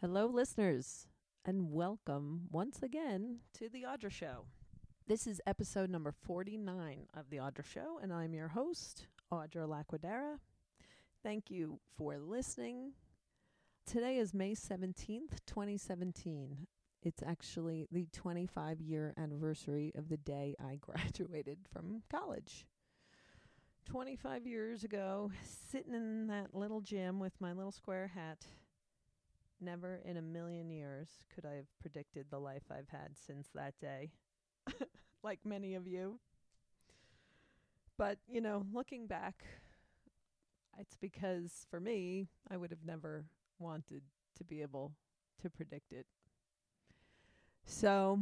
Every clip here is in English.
Hello, listeners, and welcome once again to The Audra Show. This is episode number 49 of The Audra Show, and I'm your host, Audra Laquadera. Thank you for listening. Today is May 17th, 2017. It's actually the 25 year anniversary of the day I graduated from college. 25 years ago, sitting in that little gym with my little square hat Never in a million years could I have predicted the life I've had since that day, like many of you. But, you know, looking back, it's because for me, I would have never wanted to be able to predict it. So,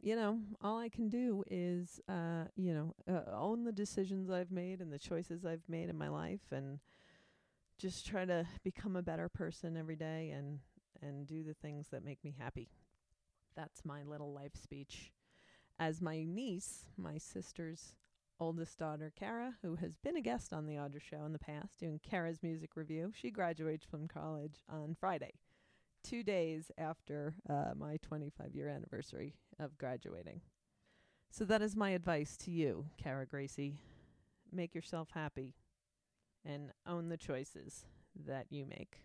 you know, all I can do is, uh, you know, uh, own the decisions I've made and the choices I've made in my life and just try to become a better person every day and and do the things that make me happy. That's my little life speech. As my niece, my sister's oldest daughter, Kara, who has been a guest on the Audra Show in the past, doing Kara's music review, she graduates from college on Friday, two days after uh, my 25 year anniversary of graduating. So that is my advice to you, Kara Gracie. Make yourself happy and own the choices that you make.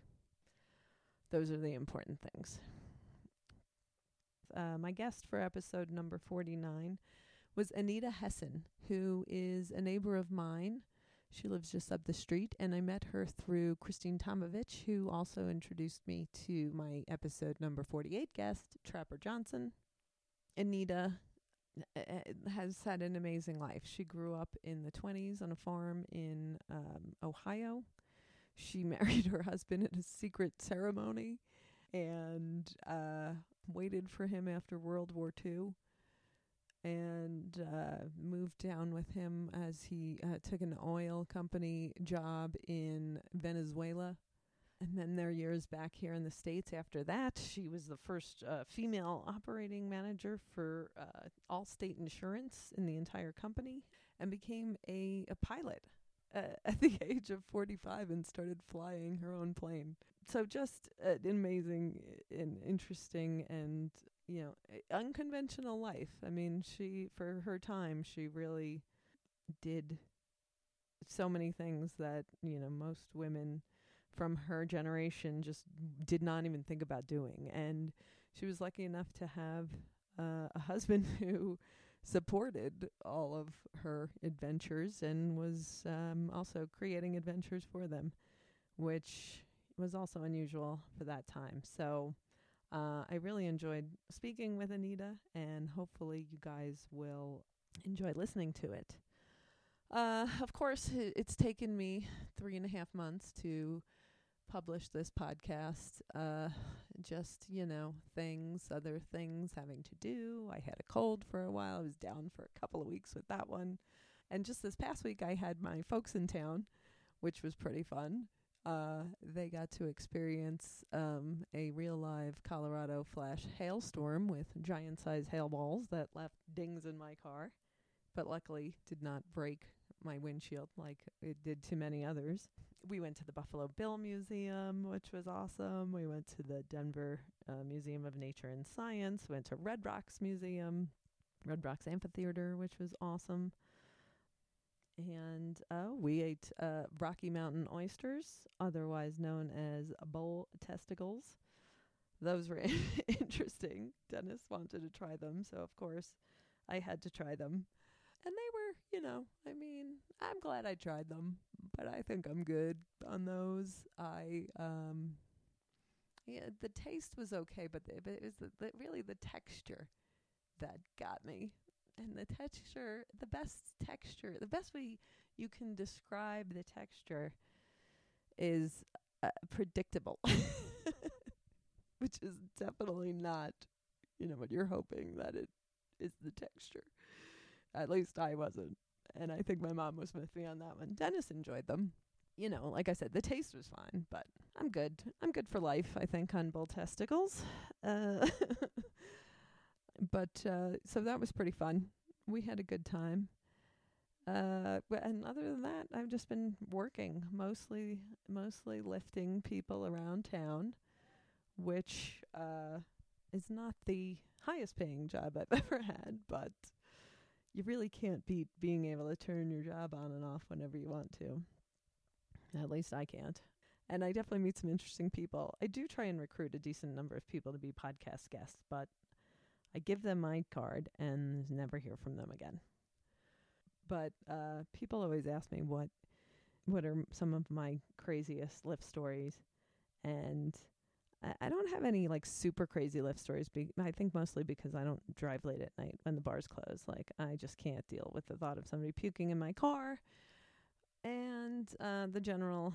Those are the important things. Uh, my guest for episode number 49 was Anita Hessin, who is a neighbor of mine. She lives just up the street, and I met her through Christine Tomovich, who also introduced me to my episode number 48 guest, Trapper Johnson. Anita uh, uh, has had an amazing life. She grew up in the 20s on a farm in um, Ohio she married her husband at a secret ceremony and uh, waited for him after World War II and uh, moved down with him as he uh, took an oil company job in Venezuela. And then their years back here in the States after that, she was the first uh, female operating manager for uh, Allstate Insurance in the entire company and became a, a pilot uh, at the age of 45 and started flying her own plane. So just an amazing and interesting and you know unconventional life. I mean, she for her time she really did so many things that you know most women from her generation just did not even think about doing and she was lucky enough to have uh, a husband who supported all of her adventures and was um, also creating adventures for them, which was also unusual for that time. So uh, I really enjoyed speaking with Anita, and hopefully, you guys will enjoy listening to it. Uh, of course, it's taken me three and a half months to publish this podcast. Uh, just, you know, things, other things having to do. I had a cold for a while. I was down for a couple of weeks with that one. And just this past week, I had my folks in town, which was pretty fun. Uh, they got to experience um, a real live Colorado flash hailstorm with giant sized hail balls that left dings in my car, but luckily did not break my windshield like it did to many others. We went to the Buffalo Bill Museum, which was awesome. We went to the Denver uh, Museum of Nature and Science, went to Red Rocks Museum, Red Rocks Amphitheater, which was awesome. And uh, we ate uh, Rocky Mountain oysters, otherwise known as bull testicles. Those were interesting. Dennis wanted to try them, so of course I had to try them you know, I mean, I'm glad I tried them, but I think I'm good on those. I um yeah, the taste was okay, but, the, but it was the, the, really the texture that got me. And the texture, the best texture, the best way you can describe the texture is uh, predictable, which is definitely not, you know, what you're hoping that it is the texture. At least I wasn't. And I think my mom was with me on that one. Dennis enjoyed them. You know, like I said, the taste was fine, but I'm good. I'm good for life, I think, on bull testicles. Uh, but uh, so that was pretty fun. We had a good time. Uh, and other than that, I've just been working, mostly, mostly lifting people around town, which uh, is not the highest paying job I've ever had, but you really can't beat being able to turn your job on and off whenever you want to. At least I can't. And I definitely meet some interesting people. I do try and recruit a decent number of people to be podcast guests, but I give them my card and never hear from them again. But uh, people always ask me what what are some of my craziest Lyft stories, and I, don't have any like super crazy Lyft stories. Be- I think mostly because I don't drive late at night when the bars close. Like I just can't deal with the thought of somebody puking in my car, and uh, the general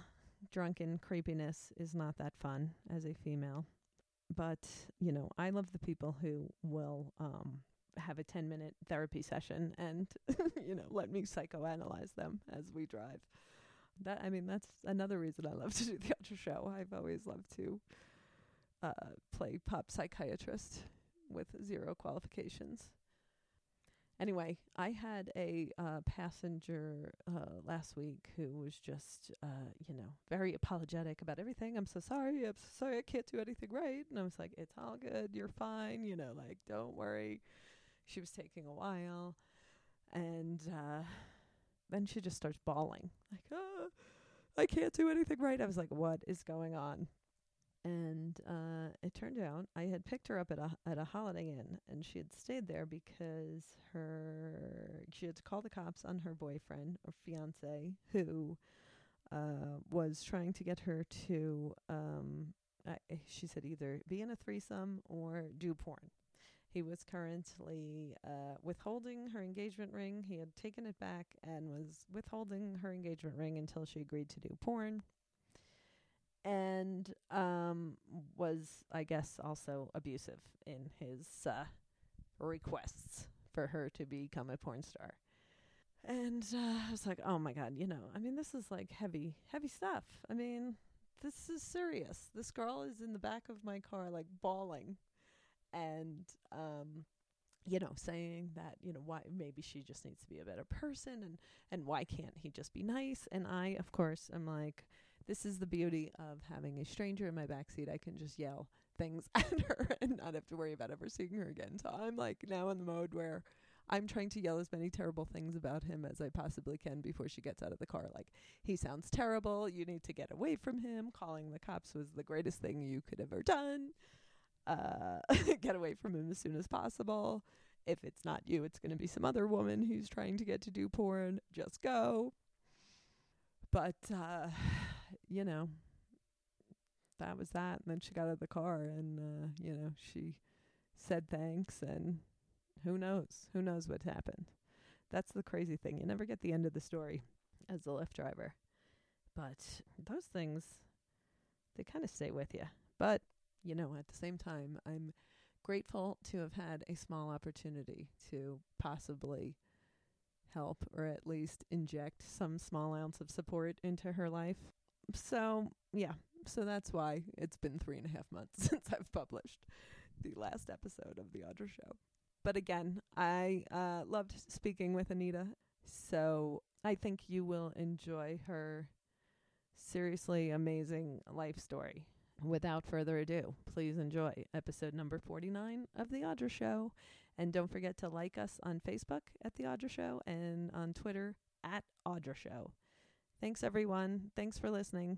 drunken creepiness is not that fun as a female. But, you know, I love the people who will um have a 10 minute therapy session and, you know, let me psychoanalyze them as we drive. That I mean, that's another reason I love to do the Audra show. I've always loved to uh play pop psychiatrist with zero qualifications. Anyway, I had a uh, passenger uh, last week who was just, uh, you know, very apologetic about everything. I'm so sorry. I'm so sorry. I can't do anything right. And I was like, it's all good. You're fine. You know, like, don't worry. She was taking a while. And uh, then she just starts bawling, like, oh, I can't do anything right. I was like, what is going on? And uh, it turned out I had picked her up at a at a Holiday Inn, and she had stayed there because her she had to call the cops on her boyfriend or fiance who uh, was trying to get her to um, uh, she said either be in a threesome or do porn. He was currently uh, withholding her engagement ring. He had taken it back and was withholding her engagement ring until she agreed to do porn and um, was, I guess, also abusive in his uh, requests for her to become a porn star. And uh, I was like, oh my God, you know, I mean, this is like heavy, heavy stuff. I mean, this is serious. This girl is in the back of my car, like bawling. And, um, you know, saying that, you know, why maybe she just needs to be a better person and, and why can't he just be nice? And I, of course, am like, this is the beauty of having a stranger in my backseat. I can just yell things at her and not have to worry about ever seeing her again. So I'm like now in the mode where I'm trying to yell as many terrible things about him as I possibly can before she gets out of the car. Like, he sounds terrible. You need to get away from him. Calling the cops was the greatest thing you could ever done. Uh, get away from him as soon as possible. If it's not you, it's going to be some other woman who's trying to get to do porn. Just go. But, uh, you know, that was that. And then she got out of the car and, uh, you know, she said thanks and who knows? Who knows what happened? That's the crazy thing. You never get the end of the story as a Lyft driver. But those things, they kind of stay with you. But, you know, at the same time, I'm grateful to have had a small opportunity to possibly help or at least inject some small ounce of support into her life so yeah, so that's why it's been three and a half months since I've published the last episode of the Audra Show. But again, I uh, loved speaking with Anita, so I think you will enjoy her seriously amazing life story. Without further ado, please enjoy episode number 49 of The Audra Show. And don't forget to like us on Facebook at The Audra Show and on Twitter at Audra Show. Thanks, everyone. Thanks for listening.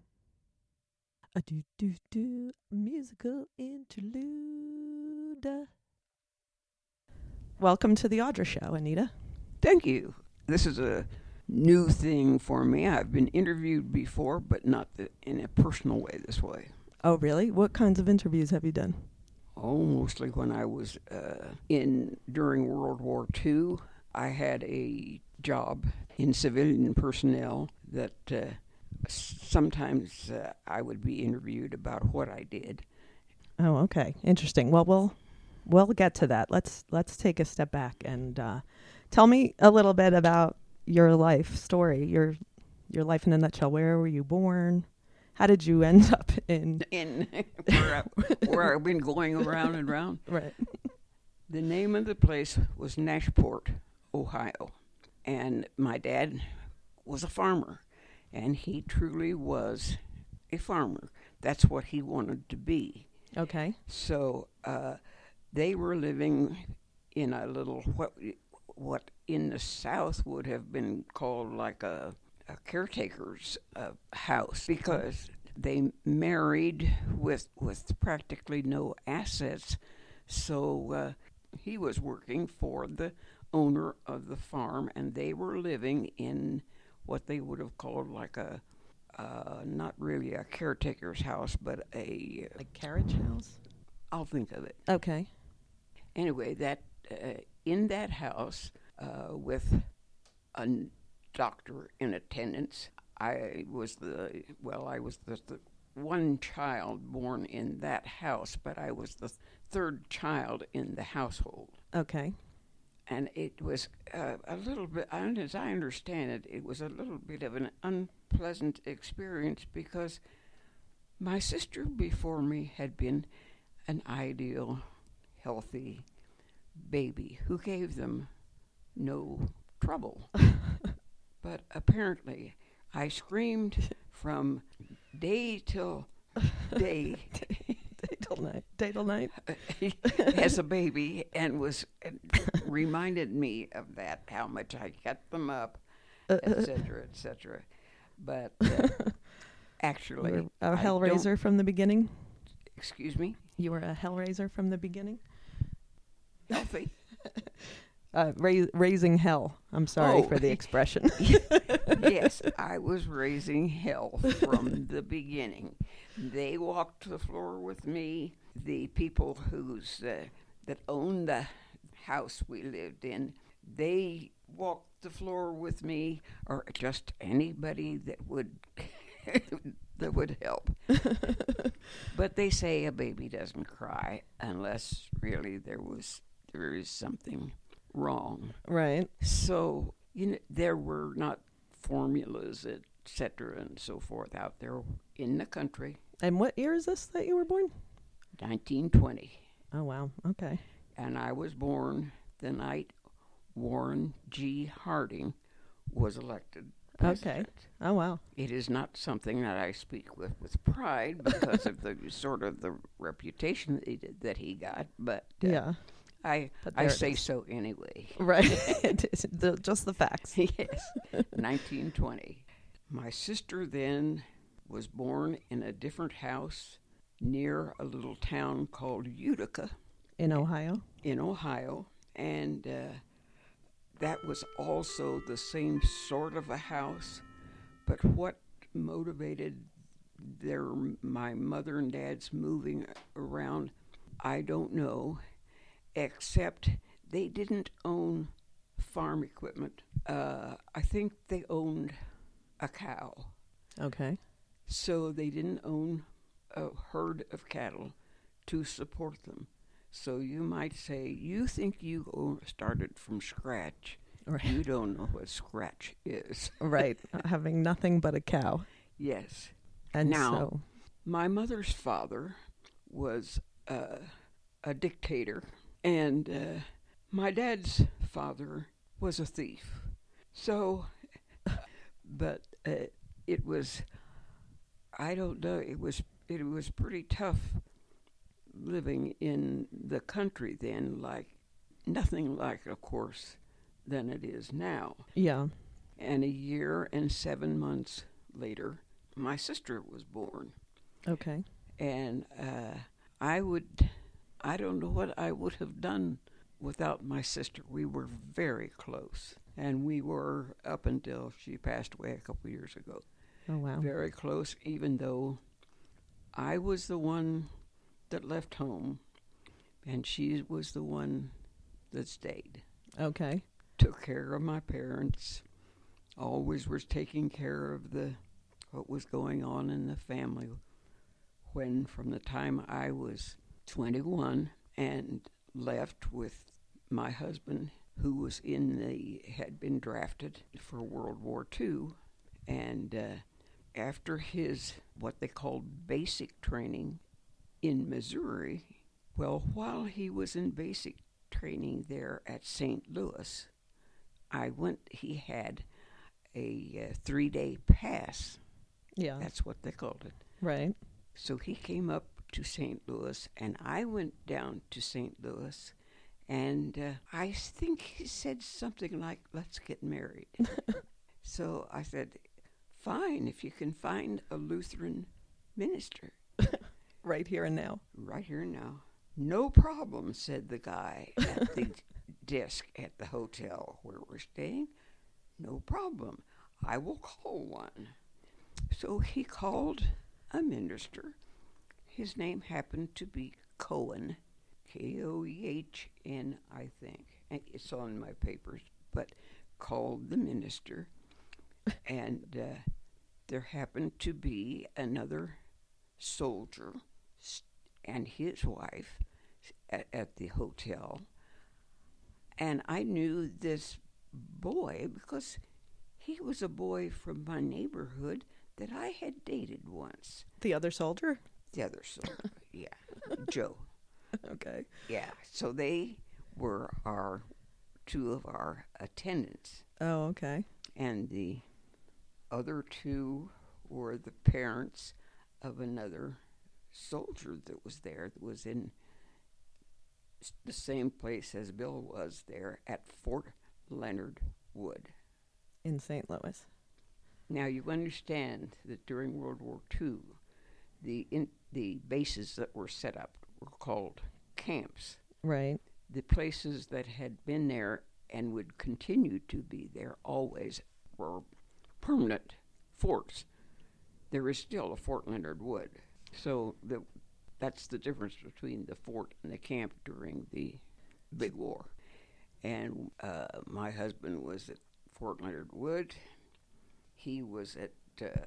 A do do do musical interlude. Welcome to the Audra Show, Anita. Thank you. This is a new thing for me. I've been interviewed before, but not the, in a personal way this way. Oh, really? What kinds of interviews have you done? Oh, mostly when I was uh, in during World War II. I had a job in civilian personnel that uh, sometimes uh, I would be interviewed about what I did. Oh, okay, interesting. Well, we'll we'll get to that. Let's let's take a step back and uh, tell me a little bit about your life story, your your life in a nutshell. Where were you born? How did you end up in in where, I, where I've been going around and around? Right. The name of the place was Nashport, Ohio, and my dad was a farmer, and he truly was a farmer. That's what he wanted to be. Okay. So uh, they were living in a little what what in the South would have been called like a, a caretaker's uh, house because they married with with practically no assets. So uh, he was working for the owner of the farm, and they were living in what they would have called like a uh, not really a caretaker's house, but a Like carriage house? I'll think of it Okay. anyway. That uh, in that house uh, with a n- doctor in attendance, I was the well, I was the, the one child born in that house, but I was the third child in the household. Okay. And it was uh, a little bit, as I understand it, it was a little bit of an unpleasant experience because my sister before me had been an ideal, healthy baby who gave them no trouble. but apparently, I screamed from day till day Day till night. Day till night. as a baby and was reminded me of that how much I kept them up, etc., etc. But uh, actually, a hellraiser from the beginning. excuse me, You were a hellraiser from the beginning. healthy. Uh, ra- raising hell. I'm sorry Oh. for the expression. yes, I was raising hell from the beginning. They walked the floor with me. The people who's uh, that owned the house we lived in, they walked the floor with me, or just anybody that would that would help. but they say a baby doesn't cry unless really there was there is something wrong. right. So you know, there were not formulas, etc., and so forth out there in the country. And what year is this that you were born? 1920, Oh wow. Okay. And I was born the night Warren G. Harding was elected. President. Okay. Oh wow. It is not something that I speak with with pride because of the sort of the reputation that he, did, that he got, but uh, yeah. I But I say so anyway. Right. the, just the facts. yes, 1920. My sister then was born in a different house near a little town called Utica In Ohio. in Ohio, and uh, that was also the same sort of a house. But what motivated their my mother and dad's moving around, I don't know, except they didn't own farm equipment. Uh, I think they owned a cow. Okay. So they didn't own a herd of cattle to support them. So you might say, you think you started from scratch. Right. You don't know what scratch is. right. Having nothing but a cow. Yes. And Now- so My mother's father was uh, a dictator, and uh, my dad's father was a thief. So, but uh, it was, I don't know, it was it was pretty tough living in the country then, like nothing like, of course, than it is now. yeah. And a year and seven months later, my sister was born Okay. and uh, I would, I don't know what I would have done without my sister. We were very close, and we were up until she passed away a couple years ago. Oh wow. Very close, even though I was the one that left home, and she was the one that stayed. Okay. Took care of my parents. Always was taking care of the what was going on in the family when from the time I was 21 and left with my husband who was in the had been drafted for World War II and uh, after his what they called basic training in Missouri well while he was in basic training there at St. Louis I went he had a uh, 3-day pass Yeah. that's what they called it Right. so he came up to St. Louis, and I went down to St. Louis, and uh, I think he said something like, "Let's get married." so I said, "Fine, if you can find a Lutheran minister." right here and now. Right here and now. No problem, said the guy at the desk at the hotel where we're staying. No problem. I will call one. So he called a minister. His name happened to be Koehn, K O E H N, I think. It's on my papers, but called the minister. and uh, there happened to be another soldier and his wife at, at the hotel. And I knew this boy because he was a boy from my neighborhood that I had dated once. The other soldier? The other soldier, yeah. Joe. Okay. Yeah. So they were our two of our attendants. Oh, okay. And the other two were the parents of another soldier that was there that was in the same place as Bill was there at Fort Leonard Wood in St. Louis. Now you understand that during World War II, the in, the bases that were set up were called camps. Right. The places that had been there and would continue to be there always were permanent forts. There is still a Fort Leonard Wood. So the, that's the difference between the fort and the camp during the big war. And uh, my husband was at Fort Leonard Wood. He was at uh,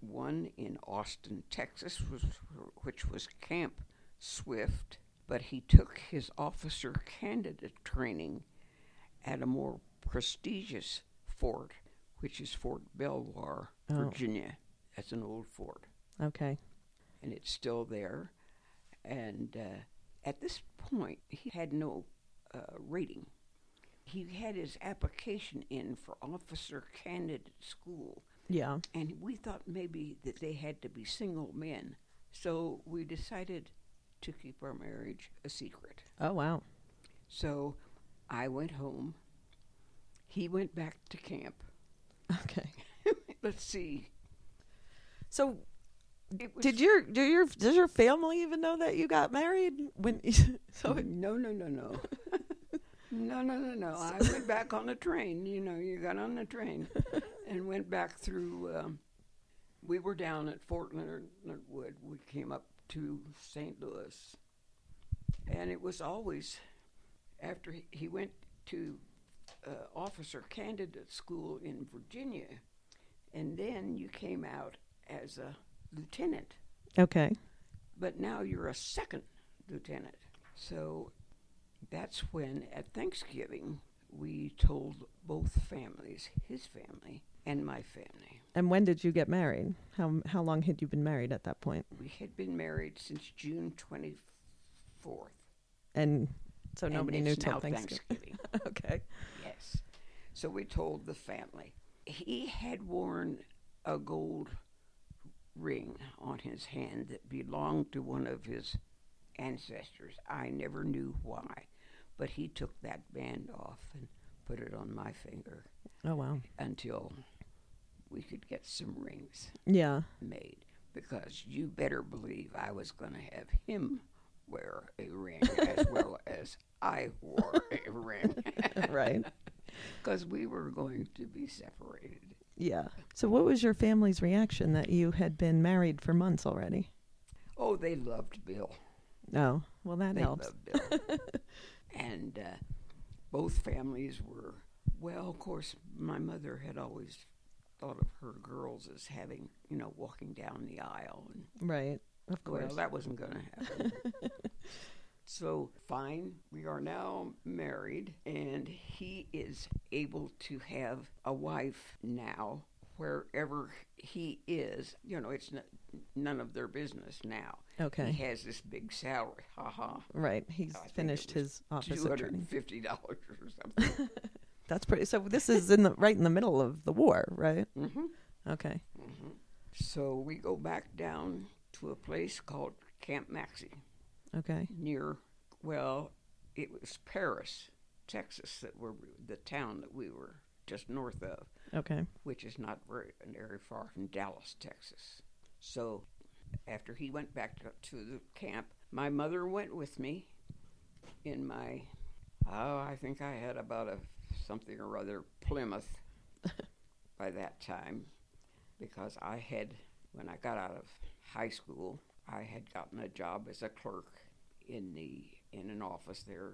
one in Austin, Texas, was, which was Camp Swift, but he took his officer candidate training at a more prestigious fort, which is Fort Belvoir, oh. Virginia. That's an old fort. Okay and it's still there. And uh, at this point, he had no uh, rating. He had his application in for officer candidate school. Yeah. And we thought maybe that they had to be single men. So we decided to keep our marriage a secret. Oh, wow. So I went home. He went back to camp. Okay. Let's see. So did your do your does your family even know that you got married when? so no no no no. no, no, no, no. I went back on the train. You know, you got on the train and went back through. Um, we were down at Fort Leonard, Leonard Wood. We came up to St. Louis, and it was always after he, he went to uh, officer candidate school in Virginia, and then you came out as a lieutenant. Okay. But now you're a second lieutenant. So that's when at Thanksgiving we told both families, his family and my family. And when did you get married? How how long had you been married at that point? We had been married since June 24th. And so and nobody knew till Thanksgiving. Thanksgiving. okay. Yes. So we told the family. He had worn a gold ring on his hand that belonged to one of his ancestors. I never knew why, but he took that band off and put it on my finger. Oh wow! Until we could get some rings. Yeah. Made because you better believe I was going to have him wear a ring as well as I wore a ring. right. Because we were going to be separated. Yeah. So, what was your family's reaction that you had been married for months already? Oh, they loved Bill. Oh, well, that they helps. Loved Bill. and uh, both families were, well, of course, my mother had always thought of her girls as having, you know, walking down the aisle. And, right, of course. Well, that wasn't going to happen. So, fine, we are now married, and he is able to have a wife now wherever he is. You know, it's n- none of their business now. Okay. He has this big salary. Ha ha. Right. He's I finished his office Two hundred and fifty dollars or something. That's pretty. So this is in the right in the middle of the war, right? Mm-hmm. Okay. Mm-hmm. So we go back down to a place called Camp Maxey Okay. near, well, it was Paris, Texas, that were the town that we were just north of, Okay. which is not very, very far from Dallas, Texas. So after he went back to, to the camp, my mother went with me in my, oh, I think I had about a something or other Plymouth by that time because I had, when I got out of high school, I had gotten a job as a clerk in the in an office there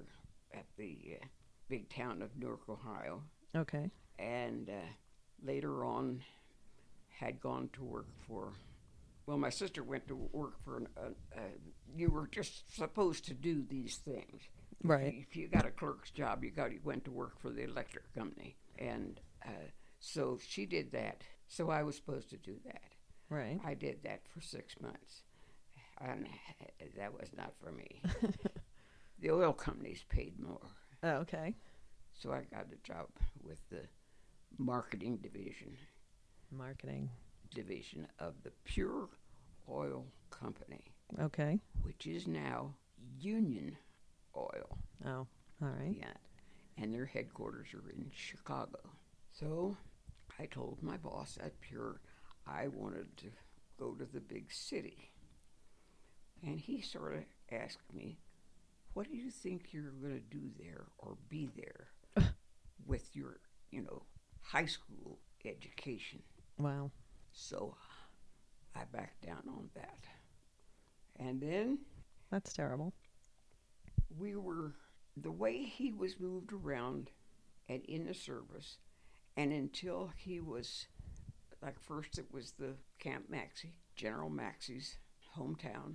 at the uh, big town of Newark, Ohio, Okay. and uh, later on had gone to work for. Well, my sister went to work for. An, uh, you were just supposed to do these things. Right. If you got a clerk's job, you got you went to work for the electric company, and uh, so she did that. So I was supposed to do that. Right. I did that for six months, and that was not for me. the oil companies paid more, Oh, okay. so I got a job with the marketing division Marketing. division of the Pure Oil Company, Okay. which is now Union Oil. Oh, all right. Yeah, and their headquarters are in Chicago. So I told my boss at Pure I wanted to go to the big city. And he sort of asked me, What do you think you're going to do there or be there with your, you know, high school education? Wow. So I backed down on that. And then That's terrible. we were the way he was moved around and in the service and until he was like first it was the camp Maxey, general Maxey's hometown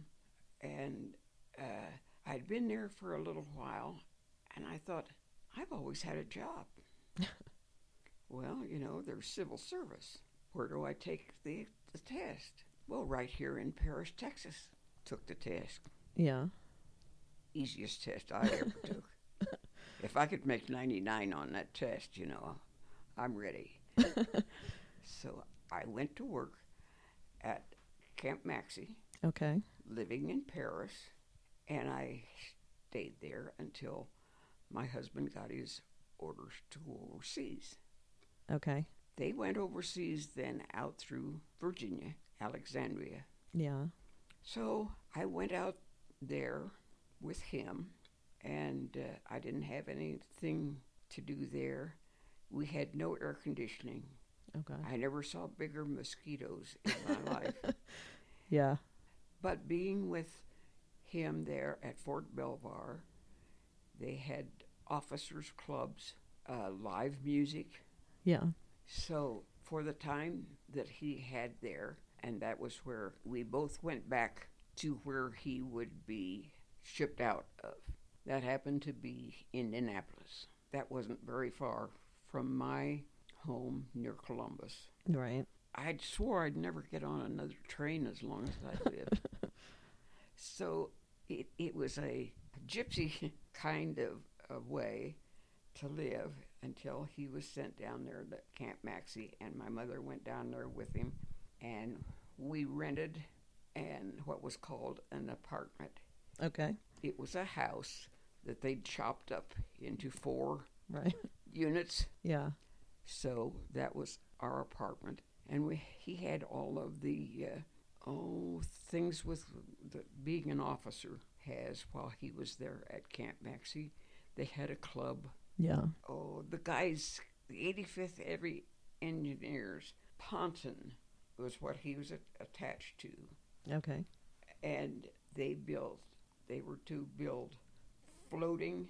and uh, i'd been there for a little while and i thought i've always had a job well you know there's civil service where do i take the, the test well right here in paris texas took the test Yeah. easiest test I ever took. If I could make 99 on that test, you know, I'm ready. so I went to work at Camp Maxey, Okay. Living in Paris, and I stayed there until my husband got his orders to go overseas. Okay. They went overseas then out through Virginia, Alexandria, Yeah. So I went out there with him, and uh, I didn't have anything to do there. We had no air conditioning. Okay. I never saw bigger mosquitoes in my life. Yeah. But being with him there at Fort Belvoir, they had officers' clubs, uh, live music. Yeah. So for the time that he had there, and that was where we both went back to where he would be shipped out of. That happened to be Indianapolis. That wasn't very far from my home near Columbus. Right. I swore I'd never get on another train as long as I lived. So it, it was a gypsy kind of, of way to live until he was sent down there to Camp Maxey, and my mother went down there with him, and we rented and what was called an apartment. Okay. It was a house that they'd chopped up into four Right. units. Yeah. So that was our apartment, and we he had all of the uh, oh things with the, being an officer has while he was there at Camp Maxey. They had a club. Yeah. Oh, the guys, the 85th Heavy Engineers, Ponton was what he was a- attached to, Okay. and they built. They were to build floating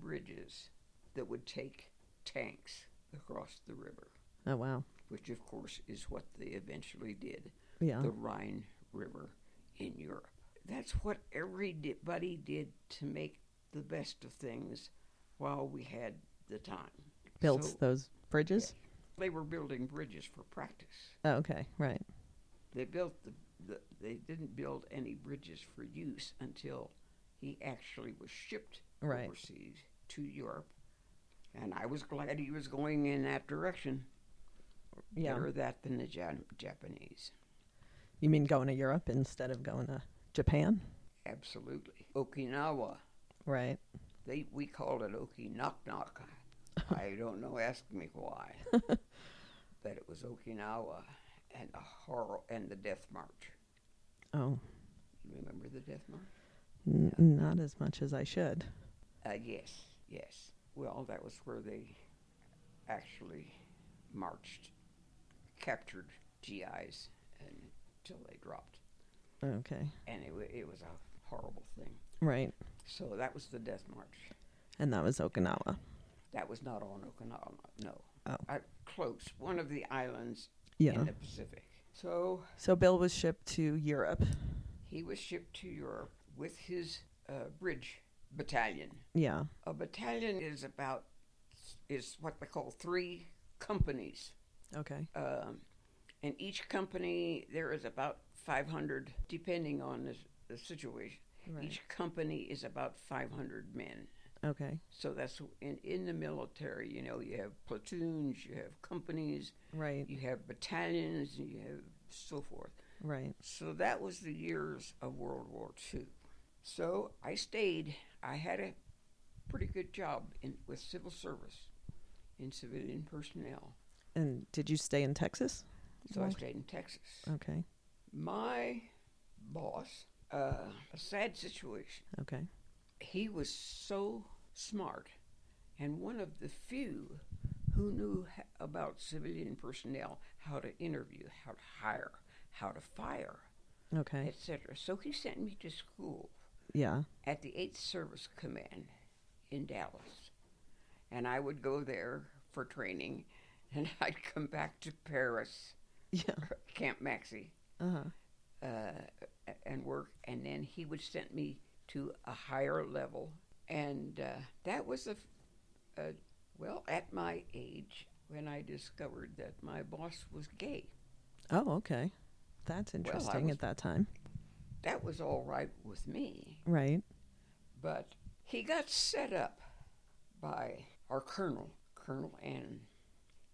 bridges that would take tanks across the river Oh wow. which of course is what they eventually did, Yeah. the Rhine River in Europe. That's what everybody did to make the best of things while we had the time. Built So those bridges. they were building bridges for practice. Oh, okay. Right. They built the, the they didn't build any bridges for use until he actually was shipped Right. overseas to Europe. And I was glad he was going in that direction. Yeah. Better that than the Jan- Japanese. You mean going to Europe instead of going to Japan. Absolutely. Okinawa. Right. They we called it Oki Knock Knock. I don't know. Ask me why. but it was Okinawa and the horror and the Death March. Oh, You remember the Death March? n- not as much as I should. Uh, yes, yes. Well, that was where they actually marched, captured GIs until they dropped, Okay. and it wa- it was a horrible thing. Right. So that was the Death March. And that was Okinawa. That was not on Okinawa. No. Oh. Uh, close. One of the islands Yeah. in the Pacific. So So Bill was shipped to Europe. he was shipped to Europe with his uh, bridge battalion. Yeah. A battalion is about is what they call three companies. Okay. Um, in each company, there is about 500, depending on the, the situation. Right. Each company is about 500 men. Okay. So that's in in the military. You know, you have platoons, you have companies, Right. you have battalions, and you have so forth. Right. So that was the years of World War II. So I stayed. I had a pretty good job in with civil service in civilian personnel. And did you stay in Texas? So I stayed in Texas. Okay. My boss, uh, a sad situation. Okay. He was so smart and one of the few who knew h- about civilian personnel, how to interview, how to hire, how to fire, Okay. etc. So he sent me to school Yeah. at the 8th Service Command in Dallas. And I would go there for training and I'd come back to Paris, Yeah. Camp Maxey, Uh-huh. uh, and work. And then he would send me to a higher level. And uh, that was a, well, at my age when I discovered that my boss was gay. Oh, okay. That's interesting was- at that time. That was all right with me. Right. But he got set up by our colonel, Colonel Ann.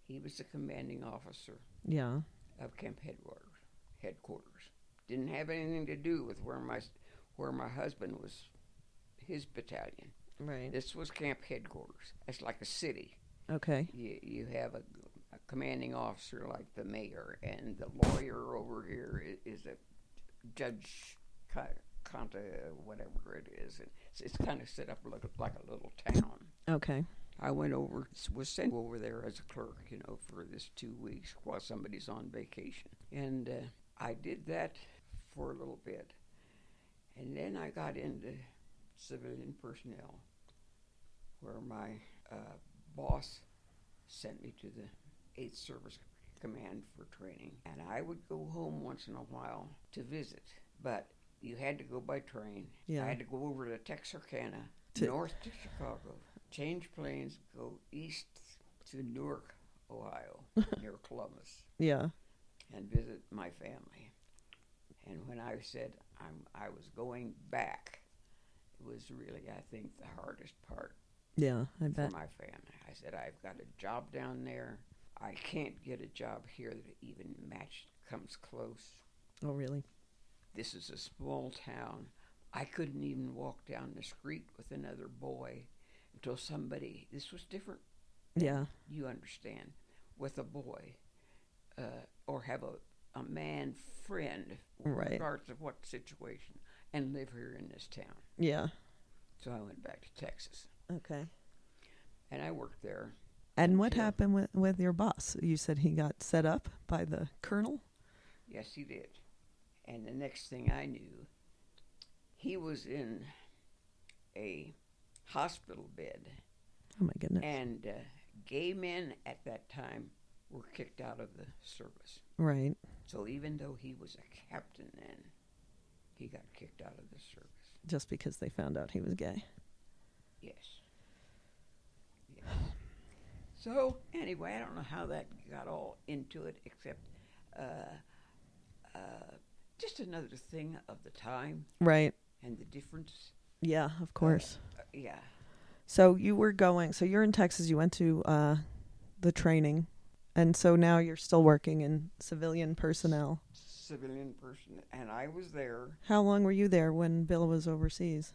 He was the commanding officer Yeah. Of Camp Headquarters. Headquarters didn't have anything to do with where my where my husband was. His battalion. Right. This was Camp Headquarters. It's like a city. Okay. You you have a, a commanding officer like the mayor, and the lawyer over here is a judge, Conta, whatever it is. And it's, it's kind of set up like, like a little town. Okay. I went over, was sent over there as a clerk, you know, for this two weeks while somebody's on vacation. And uh, I did that for a little bit. And then I got into civilian personnel, where my uh, boss sent me to the 8th Service Command for training. And I would go home once in a while to visit. But you had to go by train. Yeah. I had to go over to Texarkana, To- north to Chicago, change planes, go east to Newark, Ohio, near Columbus, Yeah. and visit my family. And when I said I'm, I was going back, it was really, I think, the hardest part Yeah. I for bet. my family. I said, I've got a job down there. I can't get a job here that even match comes close. Oh, really? This is a small town. I couldn't even walk down the street with another boy until somebody, this was different, Yeah. you understand, with a boy, uh, or have a, a man friend, Right. regardless of what situation, and live here in this town. Yeah. So I went back to Texas, Okay. and I worked there. And what Sure. happened with with your boss? You said he got set up by the colonel. Yes, he did. And the next thing I knew, he was in a hospital bed, Oh my goodness. and uh, gay men at that time were kicked out of the service. right. So even though he was a captain then, he got kicked out of the service. Just because they found out he was gay. Yes. Yes. So anyway, I don't know how that got all into it, except uh, uh, just another thing of the time Right. and the difference. Yeah. Of course. Uh, yeah. So you were going. So you're in Texas. You went to uh, the training, and so now you're still working in civilian personnel. civilian person, and I was there. How long were you there when Bill was overseas?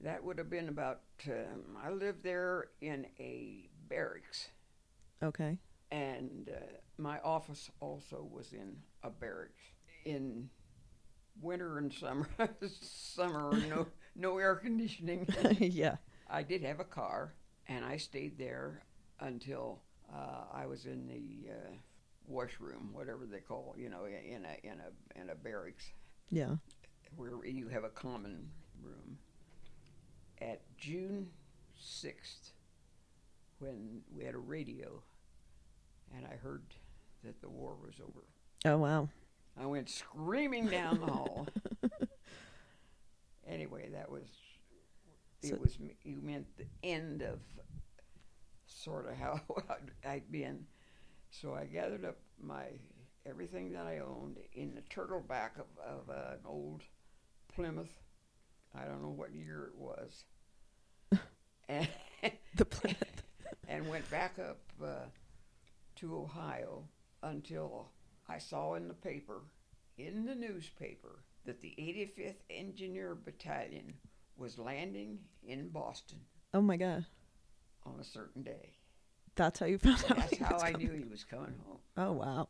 That would have been about. Um, I lived there in a barracks, Okay. and uh, my office also was in a barracks. In winter and summer, summer no no air conditioning. yeah. I did have a car, and I stayed there until uh, I was in the uh, washroom, whatever they call, you know, in a in a in a barracks Yeah. where you have a common room. At June sixth, when we had a radio, and I heard that the war was over, Oh wow. I went screaming down the hall. anyway, that was So- it was you meant the end of sort of how I'd been. So I gathered up my everything that I owned in the turtle back of, of uh, an old Plymouth. I don't know what year it was, and The Plymouth. and went back up uh, to Ohio until I saw in the paper, in the newspaper, that the 85th Engineer Battalion was landing in Boston Oh my god. on a certain day. That's how you found out. That's how I coming. knew he was coming home. Oh wow.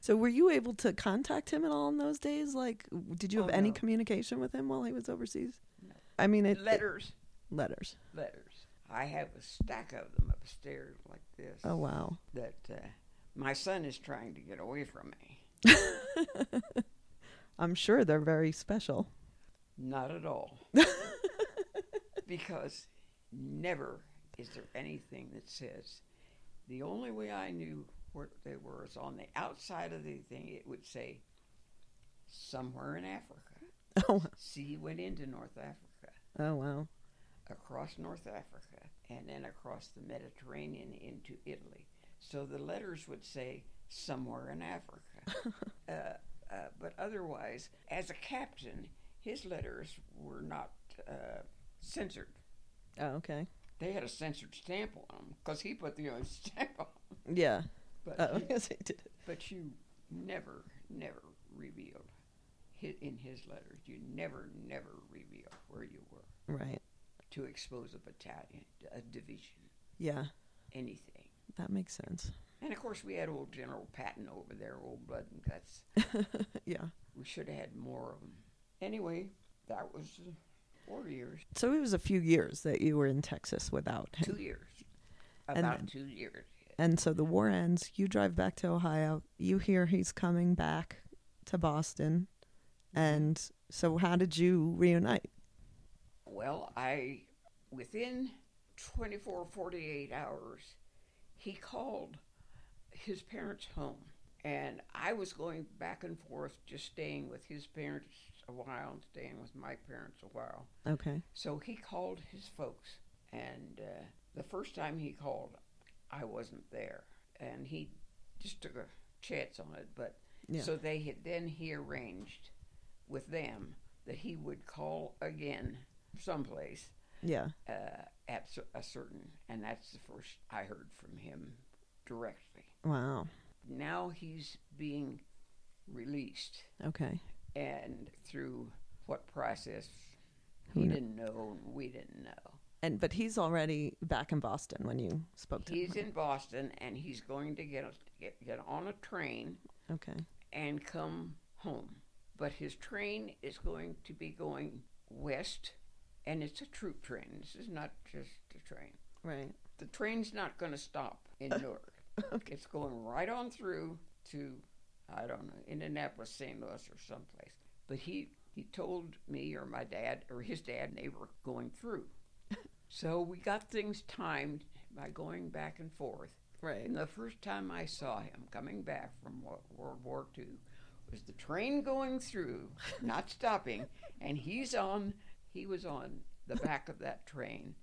So were you able to contact him at all in those days? Like, did you have Oh, any no. communication with him while he was overseas? No. I mean, it, it- Letters, letters. letters. I have a stack of them upstairs like this. Oh wow. That uh, my son is trying to get away from me. I'm sure they're very special. Not at all. because never is there anything that says the only way I knew where they were is on the outside of the thing. It would say somewhere in Africa. Oh, See, he went into North Africa, oh wow. across North Africa, and then across the Mediterranean into Italy. So the letters would say somewhere in Africa. uh, uh, but otherwise, as a captain, his letters were not uh, censored. Oh, okay. They had a censored stamp on them because he put the own stamp on 'em. Yeah. But, Oh, you, yes, he did. but you never, never revealed hi- in his letters. You never, never revealed where you were Right. to expose a battalion, a division, Yeah. anything. That makes sense. And of course, we had old General Patton over there, old blood and guts. yeah. We should have had more of them. Anyway, that was four years, So it was a few years that you were in Texas without him. two years, about then- two years. And so the war ends. You drive back to Ohio. You hear he's coming back to Boston. Mm-hmm. And so, how did you reunite? Well, I, within 24, 48 hours, he called his parents home. And I was going back and forth, just staying with his parents a while and staying with my parents a while. Okay. So he called his folks. And uh, the first time he called, I wasn't there. And he just took a chance on it. But Yeah. so they had then he arranged with them that he would call again someplace Yeah. uh, at a certain, and that's the first I heard from him directly. Wow. Now he's being released, Okay. and through what process Who he kn- didn't know, we didn't know. And but he's already back in Boston when you spoke to him? He's him. in Boston, and he's going to get get, get on a train Okay. and come home. But his train is going to be going west, and it's a troop train. This is not just a train. Right. The train's not going to stop in Newark. It's going right on through to, I don't know, Indianapolis, St. Louis, or someplace. But he, he told me or my dad or his dad they were going through. so we got things timed by going back and forth. Right. And the first time I saw him coming back from World War II was the train going through, not stopping, and he's on. He was on the back of that train,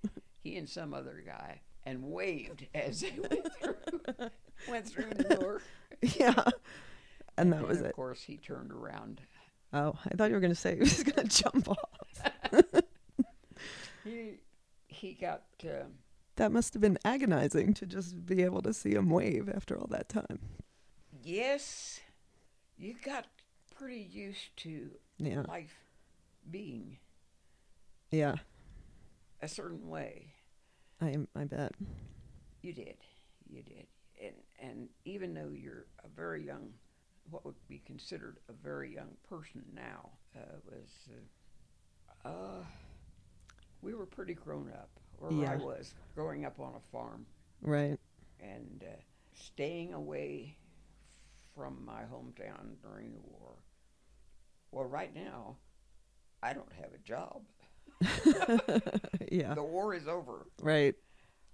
he and some other guy, and waved as they went through. went through Newark. yeah. And that was of it. Of course, he turned around. Oh, I thought you were going to say he was going to jump off. He he got. Uh, That must have been agonizing to just be able to see him wave after all that time. yes, you got pretty used to Yeah. life being Yeah. a certain way. I am I bet. You did, you did, and and even though you're a very young, what would be considered a very young person now, uh, was, uh, uh, we were pretty grown up, or I was growing up on a farm Right. and uh, staying away from my hometown during the war. Well, right now, I don't have a job. yeah. The war is over. Right.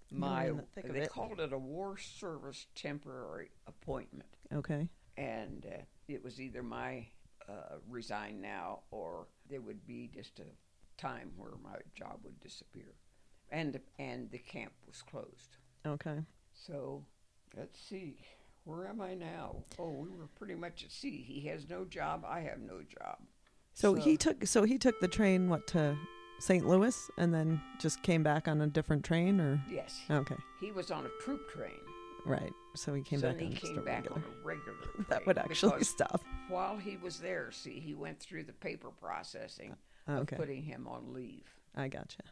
My the they it. called it a war service temporary appointment, Okay. and uh, it was either my uh, resign now or there would be just a time where my job would disappear, and and the camp was closed. Okay. So let's see, where am I now? Oh, we were pretty much at sea. He has no job. I have no job. So, he took so he took the train what to St. Louis and then just came back on a different train or yes, okay. he was on a troop train. Right. So he came so back he on came a back regular. on a regular train. That would actually stop. while he was there, see, he went through the paper processing of Okay. putting him on leave. I gotcha.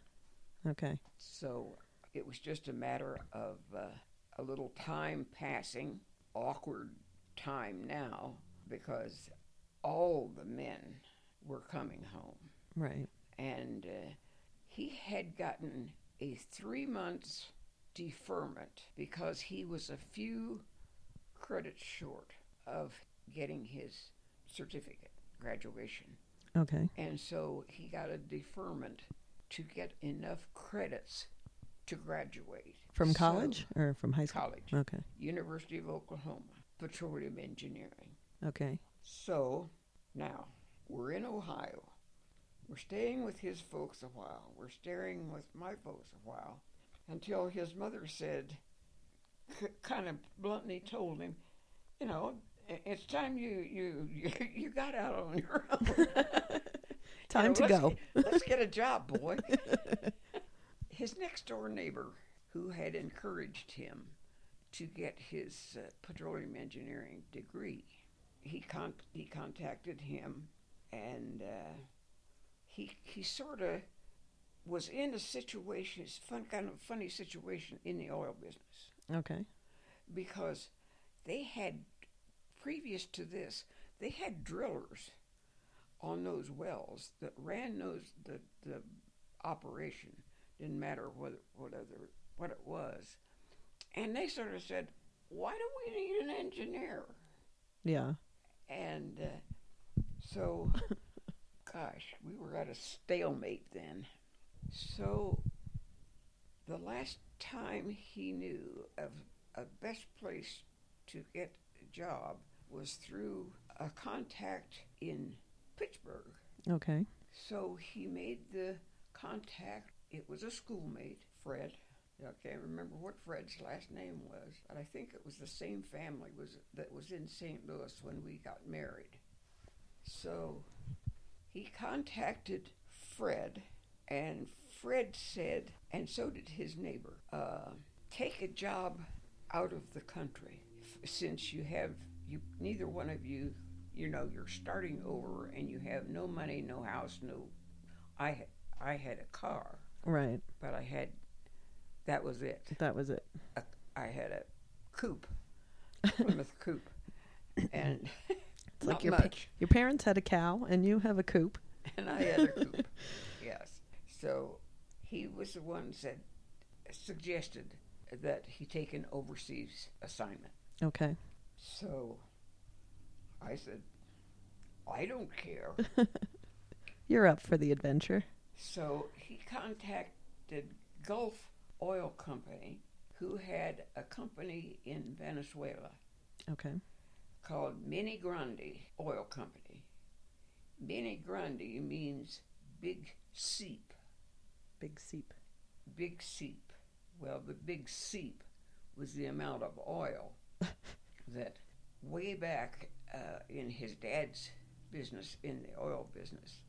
Okay. So it was just a matter of uh, a little time passing, awkward time now, because all the men were coming home. Right. And uh, he had gotten a three months deferment because he was a few credits short of getting his certificate, graduation. Okay. And so he got a deferment to get enough credits to graduate. From So- college or from high school? college. Okay. University of Oklahoma, petroleum engineering. Okay. So now we're in Ohio. We're staying with his folks a while. We're staying with my folks a while until his mother said, c- kind of bluntly told him, you know, it's time you you you, you got out on your own. Time You know, to let's go. get- let's get a job, boy. his next door neighbor, who had encouraged him to get his uh, petroleum engineering degree, he con- he contacted him, and uh, he he sort of was in a situation, it's fun kind of funny situation in the oil business Okay. because they had previous to this they had drillers on those wells that ran those the the operation didn't matter what what other what it was and they sort of said why do we need an engineer Yeah. and uh, so gosh we were at a stalemate then so the last time he knew of a best place to get a job was through a contact in Pittsburgh. Okay. So he made the contact. It was a schoolmate, Fred. I can't remember what Fred's last name was, but I think it was the same family was that was in St. Louis when we got married. So he contacted Fred, and Fred said, and so did his neighbor, uh, take a job out of the country since you have you neither one of you you know you're starting over and you have no money no house no i had i had a car Right. but i had that was it That was it. a, i had a coupe plymouth coupe and It's like not your pa- much Your parents had a cow and you have a coop. and I had a coupe. yes. So he was the one that suggested that he take an overseas assignment. Okay. So I said, I don't care. You're up for the adventure. so he contacted Gulf Oil Company, who had a company in Venezuela Okay. Called Mene Grande Oil Company. Mene Grande means big seep. Big seep. big seep. Well, the big seep was the amount of oil that way back uh, in his dad's business, in the oil business,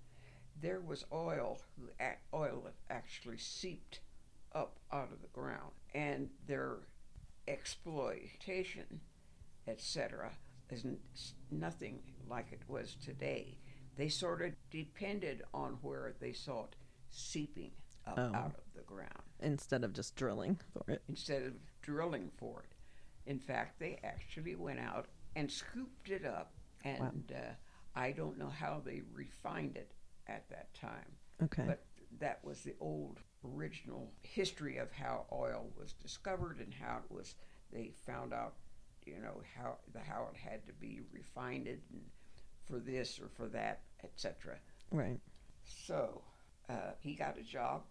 there was oil, oil that actually seeped up out of the ground, and their exploitation, etc., isn't nothing like it was today. They sort of depended on where they saw it seeping up Oh. out of the ground Instead of just drilling for it. instead of drilling for it. In fact, they actually went out and scooped it up, and uh, I don't know how they refined it at that time. Okay. But that was the old original history of how oil was discovered and how it was. They found out, you know, how the how it had to be refined and for this or for that, etc. right. So uh, he got a job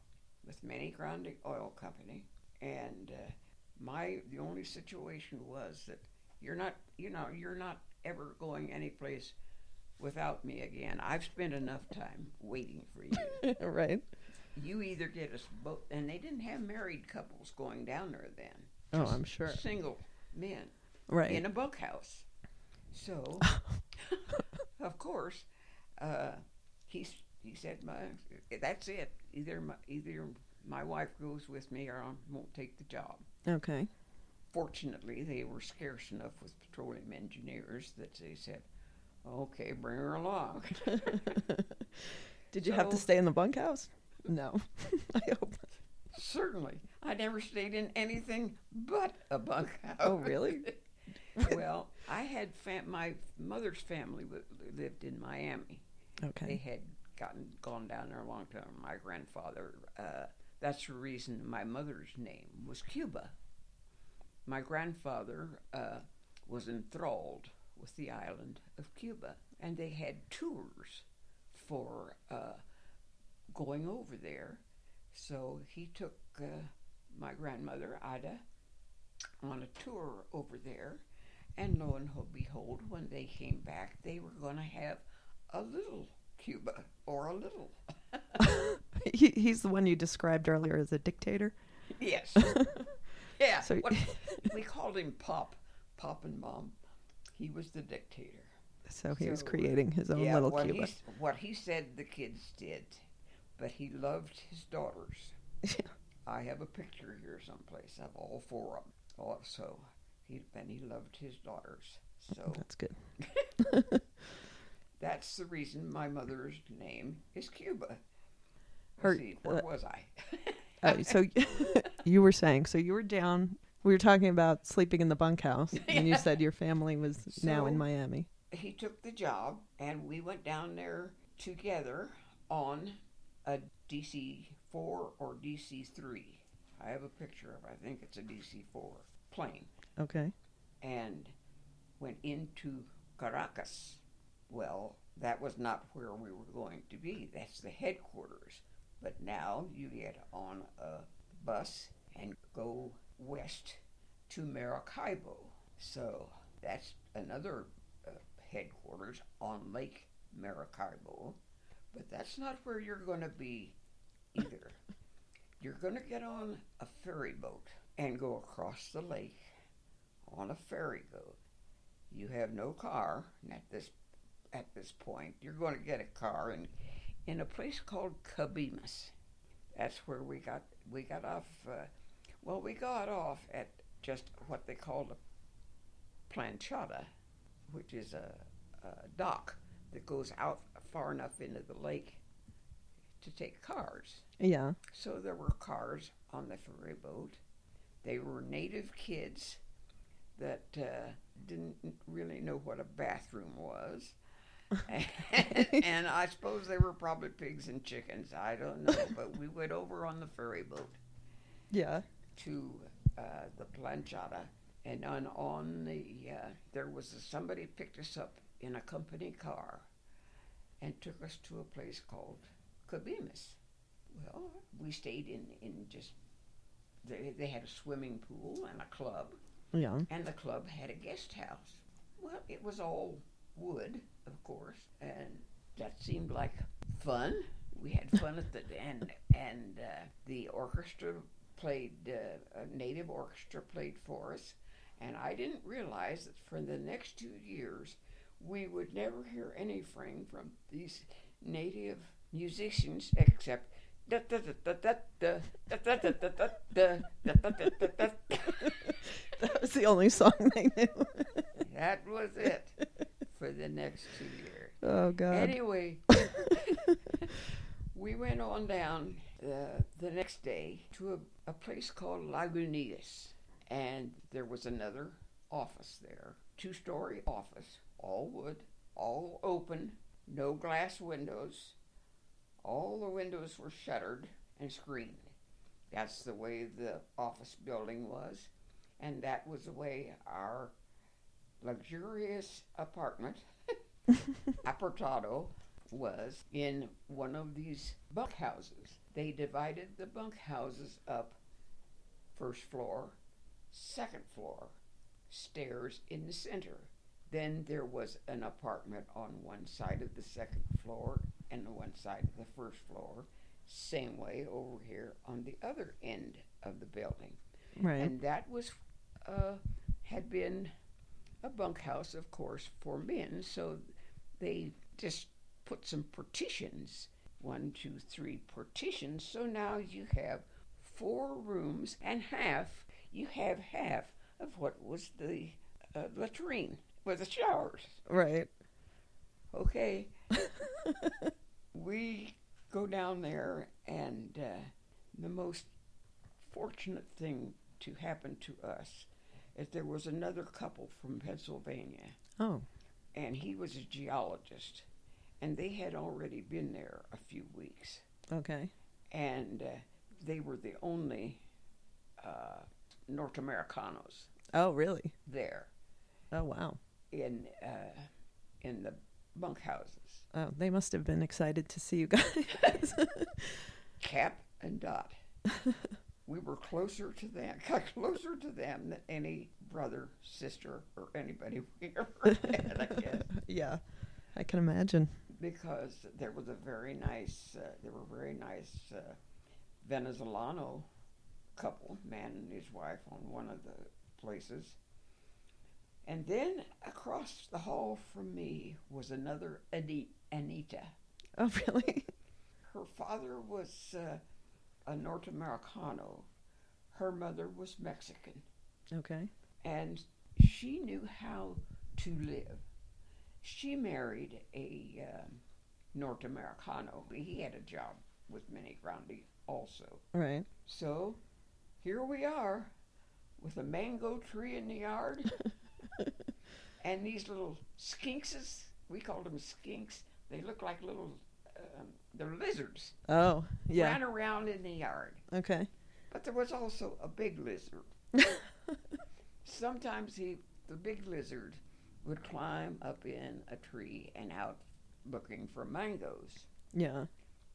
with Mene Grande Oil Company, and uh, my the only situation was that you're not, you know, you're not ever going anyplace without me again. I've spent enough time waiting for you right. you either get us both, and they didn't have married couples going down there then. Oh, I'm sure. Single men Right. in a bunkhouse. So, of course, uh, he he said, "My that's it. Either my, either my wife goes with me, or I won't take the job." okay. Fortunately, they were scarce enough with petroleum engineers that they said, "Okay, bring her along." Did you have to stay in the bunkhouse? No. I hope. Certainly. I never stayed in anything but a bunkhouse. Oh, really? Well, I had fam- my mother's family lived in Miami. They had gotten gone down there a long time. My grandfather. Uh, that's the reason my mother's name was Cuba. My grandfather uh, was enthralled with the island of Cuba, and they had tours for uh, going over there. So he took uh, my grandmother Ida on a tour over there, and lo and behold, when they came back, they were going to have a little Cuba or a little. he, he's the one you described earlier as a dictator. Yes. yeah. So- what- we called him Pop, Pop and Mom. He was the dictator. So he was uh, creating his own yeah, little what Cuba. He, what he said the kids did, but he loved his daughters. Yeah. I have a picture here someplace of all four of them. Also, he and he loved his daughters. So That's good. that's the reason my mother's name is Cuba. Her- see, where uh, was I? Oh, so you were saying, so you were down. We were talking about sleeping in the bunkhouse, and you said your family was now in Miami. he took the job, and we went down there together on a DC four or DC three. I have a picture of. I think it's a DC four plane, Okay. and went into Caracas. Well, that was not where we were going to be. That's the headquarters. But now you get on a bus and go west to Maracaibo. So that's another uh, headquarters on Lake Maracaibo. But that's not where you're going to be either. you're going to get on a ferry boat and go across the lake on a ferry boat. You have no car at this at this point. You're going to get a car in in a place called Cabimas. That's where we got we got off. Uh, well, we got off at just what they called a planchada, which is a, a dock that goes out far enough into the lake to take cars. Yeah. So there were cars on the ferry boat. They were native kids that uh, didn't really know what a bathroom was. and, and I suppose they were probably pigs and chickens. I don't know. But we went over on the ferry boat Yeah. to uh, the planchada. And on, on the, uh, there was a, somebody picked us up in a company car and took us to a place called Cabimas. Well, we stayed in, in just, they, they had a swimming pool and a club, Yeah. and the club had a guest house. Well, it was all wood, of course, and that seemed like fun. We had fun at the and and uh, the orchestra played uh, a native orchestra played for us, and I didn't realize that for the next two years we would never hear anything from these native musicians except. That was the only song they knew. That was it. for the next two years. Oh God. Anyway, we went on down uh, the next day to a, a place called Lagunitas, and there was another office there, two-story office, all wood, all open, no glass windows. All the windows were shuttered and screened. That's the way the office building was, and that was the way our luxurious apartment, Apertado, was in one of these bunk houses. They divided the bunk houses up first floor, second floor, stairs in the center. Then there was an apartment on one side of the second floor and the one side of the first floor. Same way over here on the other end of the building. right. And that was, uh, had been a bunkhouse, of course, for men. So they just put some partitions one, two, three partitions. So now you have four rooms and half, you have half of what was the uh, latrine with the showers. right. Okay. we go down there, and uh, the most fortunate thing to happen to us is there was another couple from Pennsylvania, Oh. and he was a geologist, and they had already been there a few weeks, Okay. and uh, they were the only uh, North Americanos Oh, really? there Oh, wow. in uh, in the bunkhouses. Oh, they must have been excited to see you guys. Cap and Dot. we were closer to them, got closer to them than any brother, sister, or anybody we ever had, I guess. yeah, I can imagine. Because there was a very nice, uh, there were very nice uh, Venezolano couple, man and his wife, on one of the places. And then across the hall from me was another Ani- Anita. Oh, really? Her father was uh, a North Americano. Her mother was Mexican. Okay. And she knew how to live. She married a um, North Americano. He had a job with Mene Grande also. Right. So here we are with a mango tree in the yard and these little skinkses. We called them skinks. They look like little, um, they're lizards. Oh, yeah. ran around in the yard. Okay. But there was also a big lizard. Sometimes he, the big lizard would climb up in a tree and out looking for mangoes. Yeah.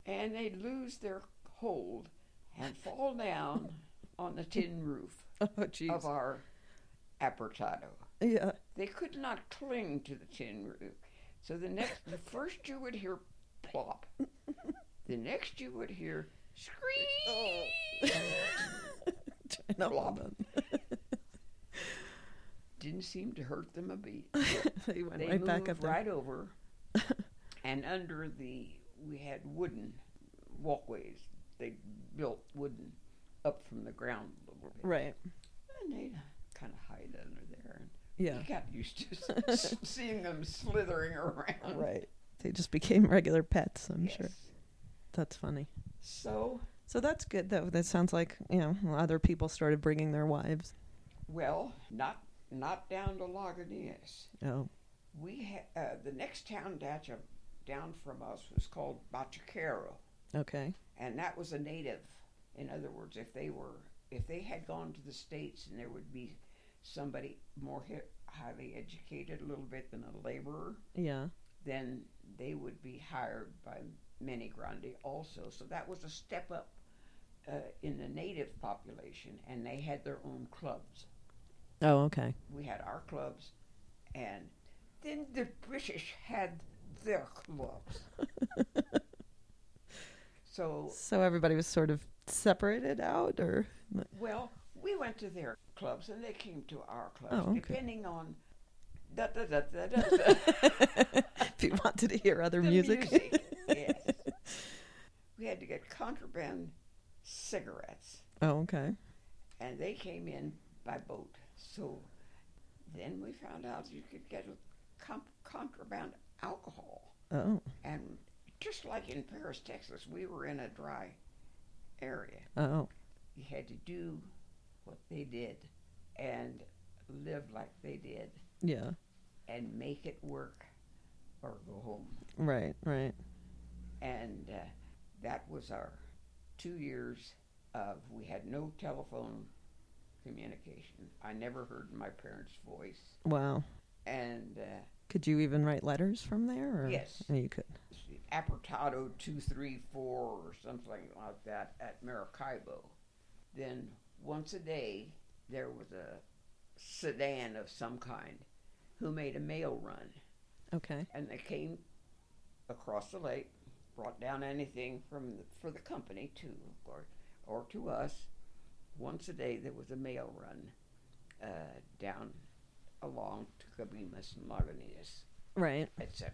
And they'd lose their hold and fall down on the tin roof Oh, of our apertado. Yeah. They could not cling to the tin roof. So the next, the first you would hear plop. The next you would hear scream. Oh. To hold Didn't seem to hurt them a beat. they went they right back up there. right over, and under the we had wooden walkways. They built wooden up from the ground a little bit, Right. and they kind of hide under Yeah. you got used to s- seeing them slithering around. Right. They just became regular pets, I'm Yes. sure. That's funny. So So that's good, though. That sounds like, you know, other people started bringing their wives. well, not not down to Lagunitas. Oh. We ha- uh, the next town down, down from us was called Bachaquero. Okay. and that was a native. In other words, if they were, if they had gone to the states, and there would be somebody more hi- highly educated, a little bit than a laborer, Yeah. then they would be hired by Mene Grande also. So that was a step up uh, in the native population, and they had their own clubs. Oh, okay. We had our clubs, and then the British had their clubs. so So everybody was sort of separated out, or? Well, we went to their clubs and they came to our clubs, Oh, okay. depending on da, da, da, da, da, if you wanted to hear other the music. yes. We had to get contraband cigarettes, oh, okay. and they came in by boat. So then we found out you could get com- contraband alcohol. Oh. And just like in Paris, Texas, we were in a dry area. Oh. You had to do what they did and live like they did Yeah. and make it work or go home. Right. Right. And uh, that was our two years of, we had no telephone communication. I never heard my parents' voice. Wow. And uh, Could you even write letters from there? Or? Yes. You could. Apertado 234 or something like that at Maracaibo. Then once a day there was a sedan of some kind who made a mail run. Okay. And they came across the lake, brought down anything from the, for the company too, of course, or to us. Once a day there was a mail run uh, down along to Cabimas and Lagunitas Right. etc.,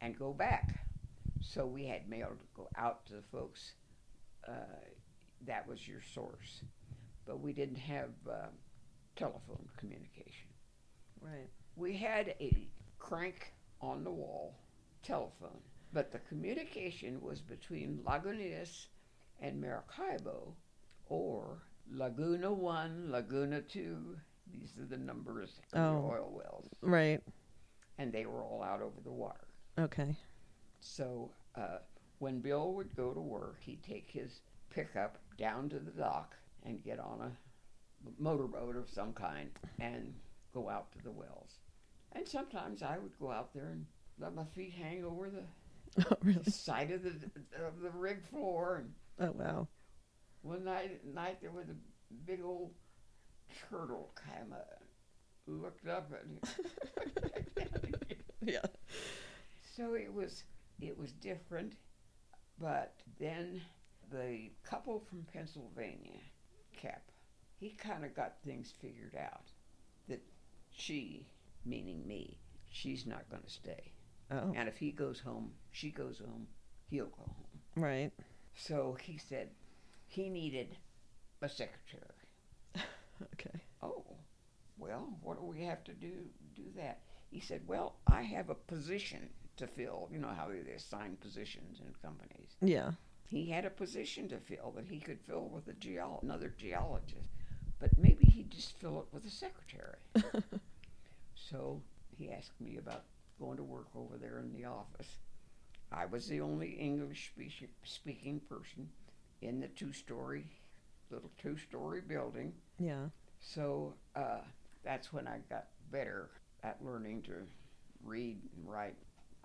and go back. So we had mail to go out to the folks. Uh, that was your source, but we didn't have uh, telephone communication. Right. We had a crank on the wall telephone, but the communication was between Lagunitas and Maracaibo, or Laguna One, Laguna Two. These are the numbers of Oh. the oil wells, Right. and they were all out over the water. Okay. So uh, when Bill would go to work, he'd take his pickup down to the dock and get on a motorboat of some kind and go out to the wells. And sometimes I would go out there and let my feet hang over the Oh, really? side of the of the rig floor. And Oh, wow. one night, night there was a big old turtle kind of looked up at me. Yeah. So it was it was different, but then the couple from Pennsylvania, He kind of got things figured out. That she, meaning me, she's not going to stay, Oh. and if he goes home, she goes home, he'll go home. Right. So he said he needed a secretary. Okay. Oh, well, what do we have to do do that? He said, well, I have a position to fill. You know how they assign positions in companies. Yeah. He had a position to fill that he could fill with a geol- another geologist, but maybe he'd just fill it with a secretary. so he asked me about going to work over there in the office. I was the only English speaking, speaking person in the two-story, little two-story building. Yeah. So uh, that's when I got better at learning to read and write.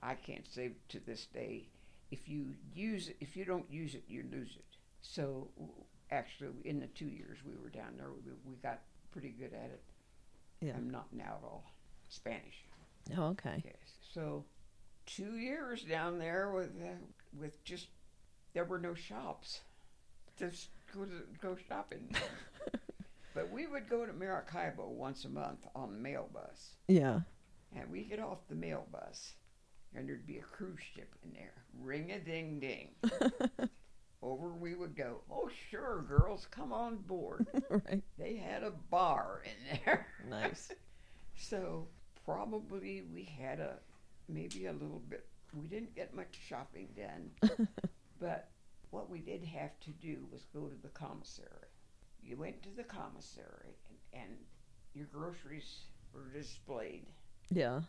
I can't say to this day, if you use it, if you don't use it, you lose it. So actually, in the two years we were down there, we, we got pretty good at it. Yeah. I'm not now at all Spanish. Oh, okay. Yes. So two years down there with uh, with just there were no shops. Just go to, go shopping. but we would go to Maracaibo once a month on the mail bus, Yeah. and we get off the mail bus, and there'd be a cruise ship in there. Ring a ding ding. Over we would go. Oh sure, girls, come on board. right. They had a bar in there. Nice. So probably we had a maybe a little bit. We didn't get much shopping done, but what we did have to do was go to the commissary. You went to the commissary, and, and your groceries were displayed, Yeah.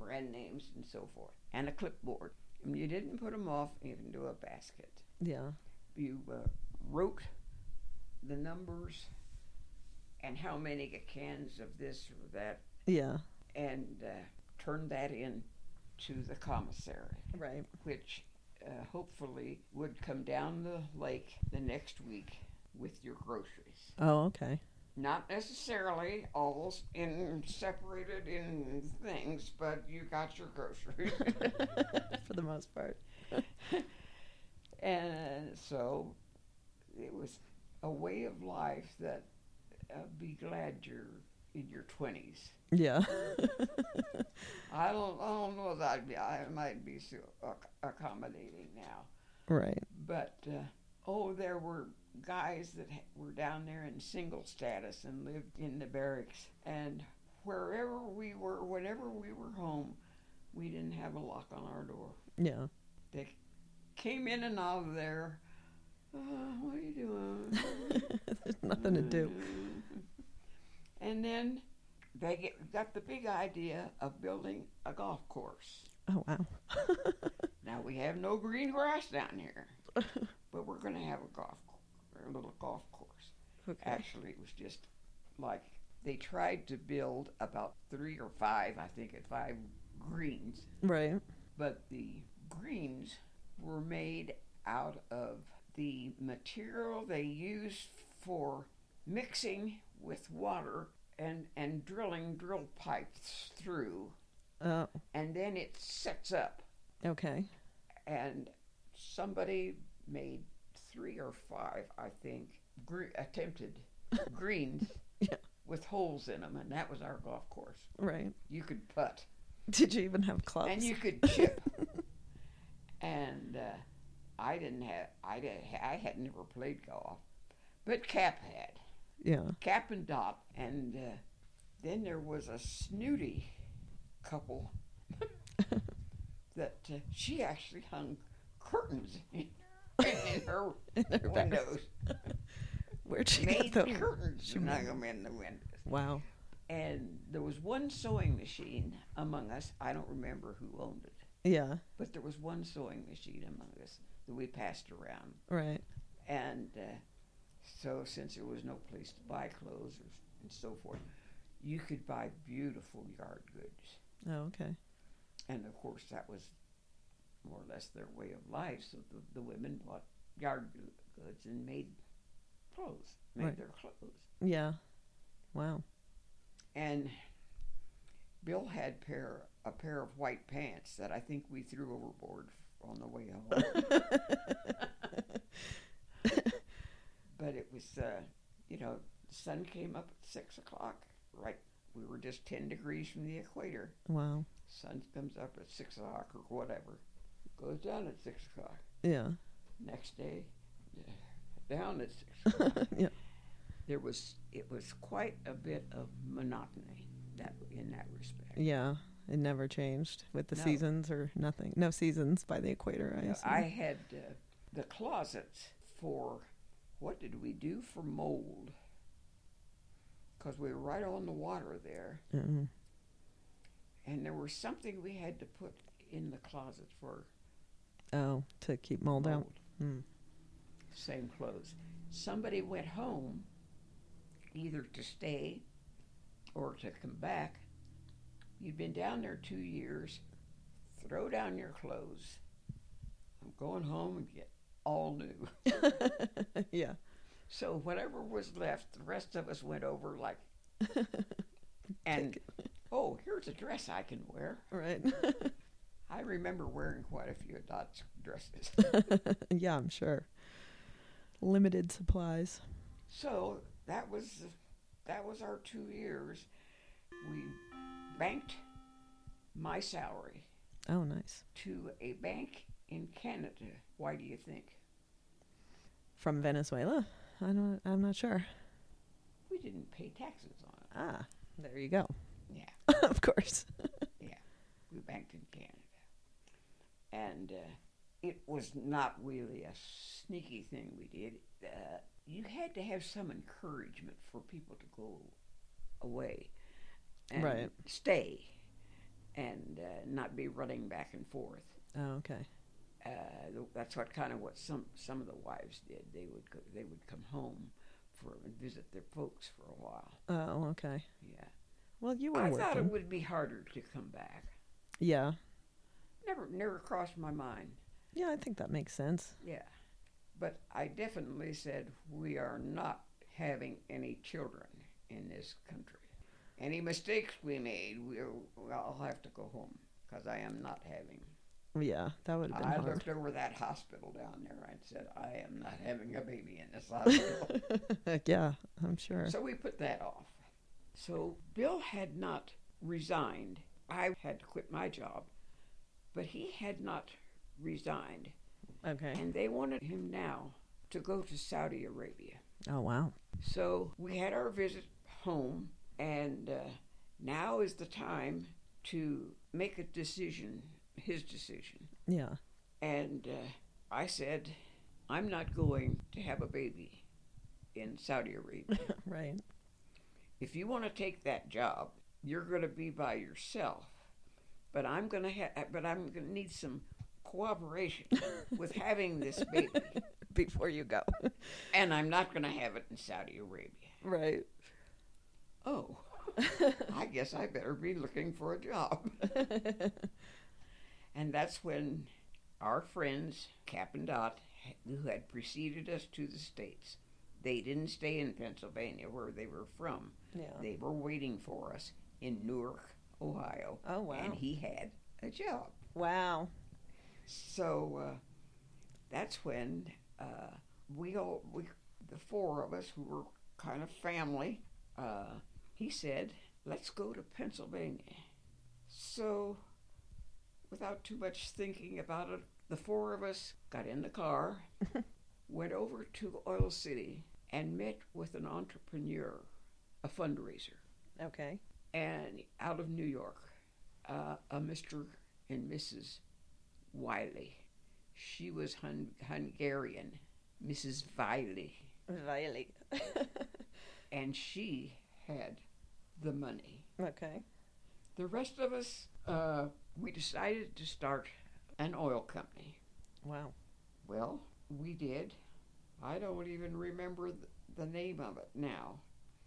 brand names and so forth, and a clipboard. And you didn't put them off into a basket. Yeah. You uh, wrote the numbers and how many cans of this or that Yeah. and uh, turned that in to the commissary, Right. which uh, hopefully would come down the lake the next week with your groceries. Oh, okay. Not necessarily all in separated in things, but you got your groceries. For the most part. and so it was a way of life that uh, be glad you're in your 20s. Yeah. I don't, I don't know that I'd be, I might be so ac- accommodating now. right. But, uh, oh, there were guys that were down there in single status and lived in the barracks. And wherever we were, whenever we were home, we didn't have a lock on our door. Yeah. They came in and out of there. Uh, what are you doing? There's nothing to do. And then they get, got the big idea of building a golf course. Oh wow. Now we have no green grass down here, but we're going to have a golf, a little golf course. Okay. Actually, it was just like they tried to build about three or five, I think, at five greens, Right. but the greens were made out of the material they use for mixing with water and, and drilling drill pipes through, Oh. and then it sets up. Okay. And somebody made three or five, I think, gre- attempted greens Yeah. with holes in them, and that was our golf course. Right. You could putt Did you even have clubs? and you could chip. and uh, I didn't have, I did, I had never played golf, but Cap had. yeah. Cap and Dot, and uh, then there was a snooty couple that uh, she actually hung curtains in, in her In her windows. Where'd she Made get those? curtains She and hung them in the windows. Wow. And there was one sewing machine among us. I don't remember who owned it, Yeah. but there was one sewing machine among us that we passed around. Right. And uh, so, since there was no place to buy clothes or, and so forth, you could buy beautiful yard goods. Oh, okay. And of course, that was more or less their way of life. So the, the women bought yard goods and made clothes, made Right. their clothes. Yeah. Wow. And Bill had pair a pair of white pants that I think we threw overboard on the way home. but it was, uh, you know, the sun came up at six o'clock. Right, we were just ten degrees from the equator. wow. Sun comes up at six o'clock or whatever, goes down at six o'clock. Yeah. Next day, down at six o'clock. yeah. There was it was quite a bit of monotony that in that respect. Yeah. It never changed with the No. seasons or nothing. No seasons by the equator. I Yeah. I had uh, the closets for what did we do for mold? Because we were right on the water there, Mm. and there was something we had to put in the closet for Oh, to keep mold out. mold. Mm. Same clothes. Somebody went home, either to stay or to come back. You'd been down there two years. Throw down your clothes. I'm going home and get all new. yeah. So whatever was left, the rest of us went over like, and oh, here's a dress I can wear. Right. I remember wearing quite a few of Dot's dresses. yeah, I'm sure. Limited supplies. so that was that was our two years. We banked my salary Oh, nice. to a bank in Canada. Why do you think? From Venezuela? I don't. I'm not sure. We didn't pay taxes on it. Ah, there you go. Yeah. of course. Yeah, we banked in Canada. And uh, it was not really a sneaky thing we did. Uh, you had to have some encouragement for people to go away and Right. stay and uh, not be running back and forth. Oh, okay. Uh, that's what kind of what some some of the wives did. They would go, they would come home for and visit their folks for a while. Oh, okay. Yeah, Well, you were I working. thought it would be harder to come back. Yeah. Never never crossed my mind. Yeah, I think that makes sense. Yeah. But I definitely said we are not having any children in this country. Any mistakes we made, we'll, I'll have to go home because I am not having. Yeah, that would have been I hard. looked over that hospital down there and said, I am not having a baby in this hospital. yeah, I'm sure. so we put that off. So Bill had not resigned. I had to quit my job, but he had not resigned. Okay. And they wanted him now to go to Saudi Arabia. Oh, wow. So we had our visit home, and uh, now is the time to make a decision, his decision. Yeah. And uh, I said, I'm not going to have a baby in Saudi Arabia. right. if you want to take that job, you're going to be by yourself. But I'm going to have, uh, but I'm going to need some cooperation with having this baby, Before you go. and I'm not going to have it in Saudi Arabia. right. Oh, I guess I better be looking for a job. and that's when our friends, Cap and Dot, who had preceded us to the States, they didn't stay in Pennsylvania where they were from. Yeah. They were waiting for us in Newark, Ohio. Oh, wow. And he had a job. Wow. So uh, that's when uh, we all, we, the four of us who were kind of family, uh, he said, let's go to Pennsylvania. So without too much thinking about it, the four of us got in the car, went over to Oil City, and met with an entrepreneur, a fundraiser Okay. And out of New York, uh, a Mr. and Mrs. Wiley. She was Hun- Hungarian, Mrs. Wiley, Riley. and she had the money. okay. The rest of us, uh, we decided to start an oil company. Wow. Well, we did. I don't even remember th- the name of it now.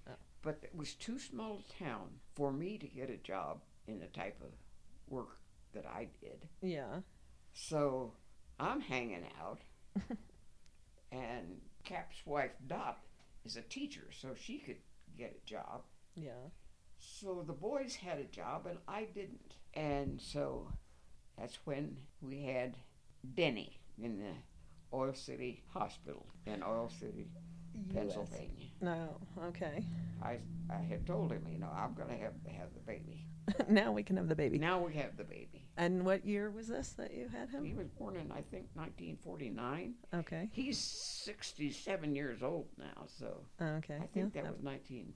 Oh. But it was too small a town for me to get a job in the type of work that I did. Yeah. So I'm hanging out, and Cap's wife Dot is a teacher, so she could get a job. Yeah. So the boys had a job and I didn't. And so that's when we had Denny in the Oil City Hospital in Oil City, Pennsylvania. No. Okay. I I had told him, you know, I'm gonna have have the baby. now we can have the baby. Now we have the baby. And what year was this that you had him? He was born in I think 1949. Okay. He's 67 years old now, so Okay. I think yeah, that that, was 19.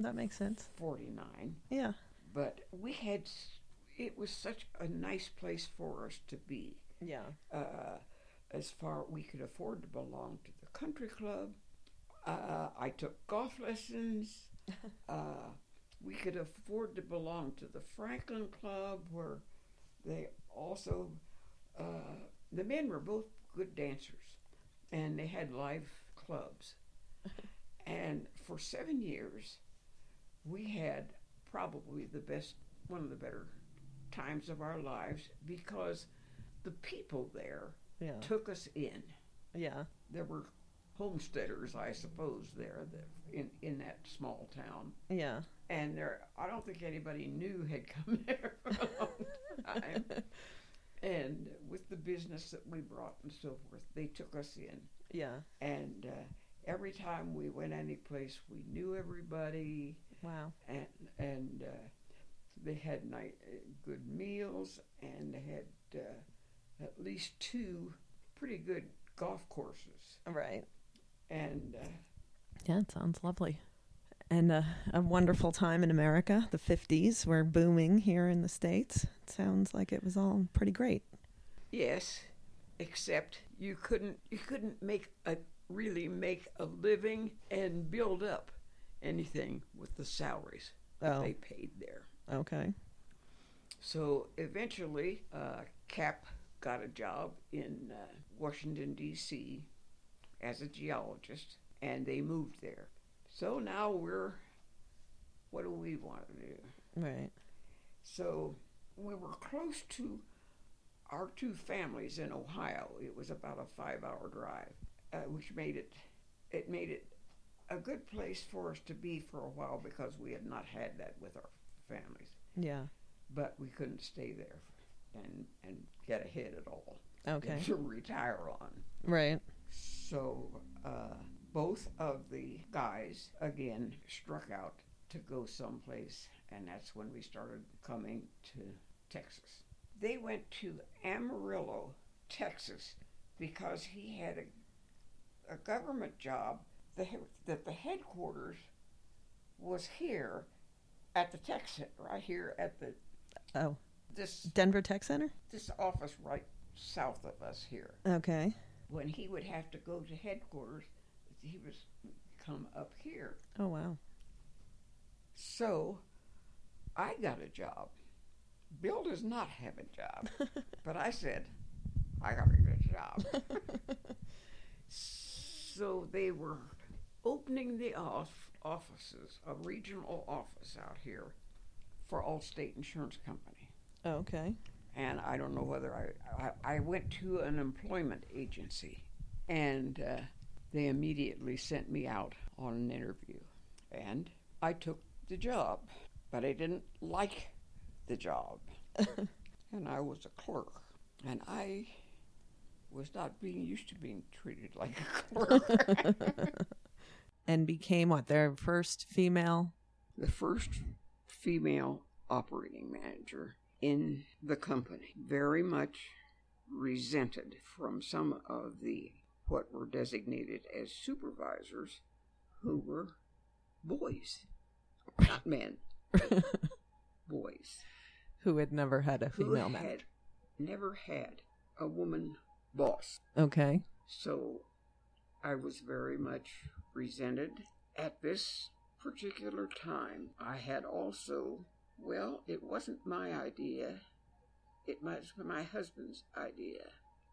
that makes sense. 49. Yeah. But we had, it was such a nice place for us to be. Yeah. uh, as far we could afford to belong to the country club. Uh, I took golf lessons. uh, we could afford to belong to the Franklin Club, where they also uh, the men were both good dancers, and they had live clubs. and for seven years, we had probably the best, one of the better times of our lives because the people there Yeah. took us in. Yeah. There were homesteaders, I suppose, there that in in that small town, Yeah. and there I don't think anybody knew had come there for a long time. And with the business that we brought and so forth, they took us in, Yeah. and uh, every time we went any place, we knew everybody, Wow. and and uh, they had night uh, good meals, and they had uh, at least two pretty good golf courses, Right. And uh, Yeah, it sounds lovely. And uh, a wonderful time in America. The 50s were booming here in the States. It sounds like it was all pretty great. yes, except you couldn't you couldn't make a really make a living and build up anything with the salaries that Oh, they paid there. okay. So eventually, uh, Cap got a job in uh, Washington, D.C. as a geologist, and they moved there. So now we're, what do we want to do? Right. So we were close to our two families in Ohio. It was about a five-hour drive, uh, which made it, it made it a good place for us to be for a while because we had not had that with our families Yeah. but we couldn't stay there and and get ahead at all Okay. to retire on. Right. So uh, both of the guys again struck out to go someplace, and that's when we started coming to Texas. They went to Amarillo, Texas, because he had a, a government job that, that the headquarters was here at the Texas, right here at the Oh, this Denver Tech Center? this office right south of us here. Okay. When he would have to go to headquarters, he was come up here. Oh, wow. So I got a job. Bill does not have a job, but I said, I got a good job. so they were opening the off- offices, a regional office out here for Allstate Insurance Company. Oh, okay. And I don't know whether I, I, I went to an employment agency and uh, they immediately sent me out on an interview. And I took the job, but I didn't like the job. and I was a clerk. And I was not being used to being treated like a clerk. And became what? Their first female? the first female operating manager in the company. Very much resented from some of the what were designated as supervisors who were boys, not men, boys, Who had never had a female had never had a woman boss. Okay. So I was very much resented. At this particular time, I had also, well, it wasn't my idea, it was my husband's idea.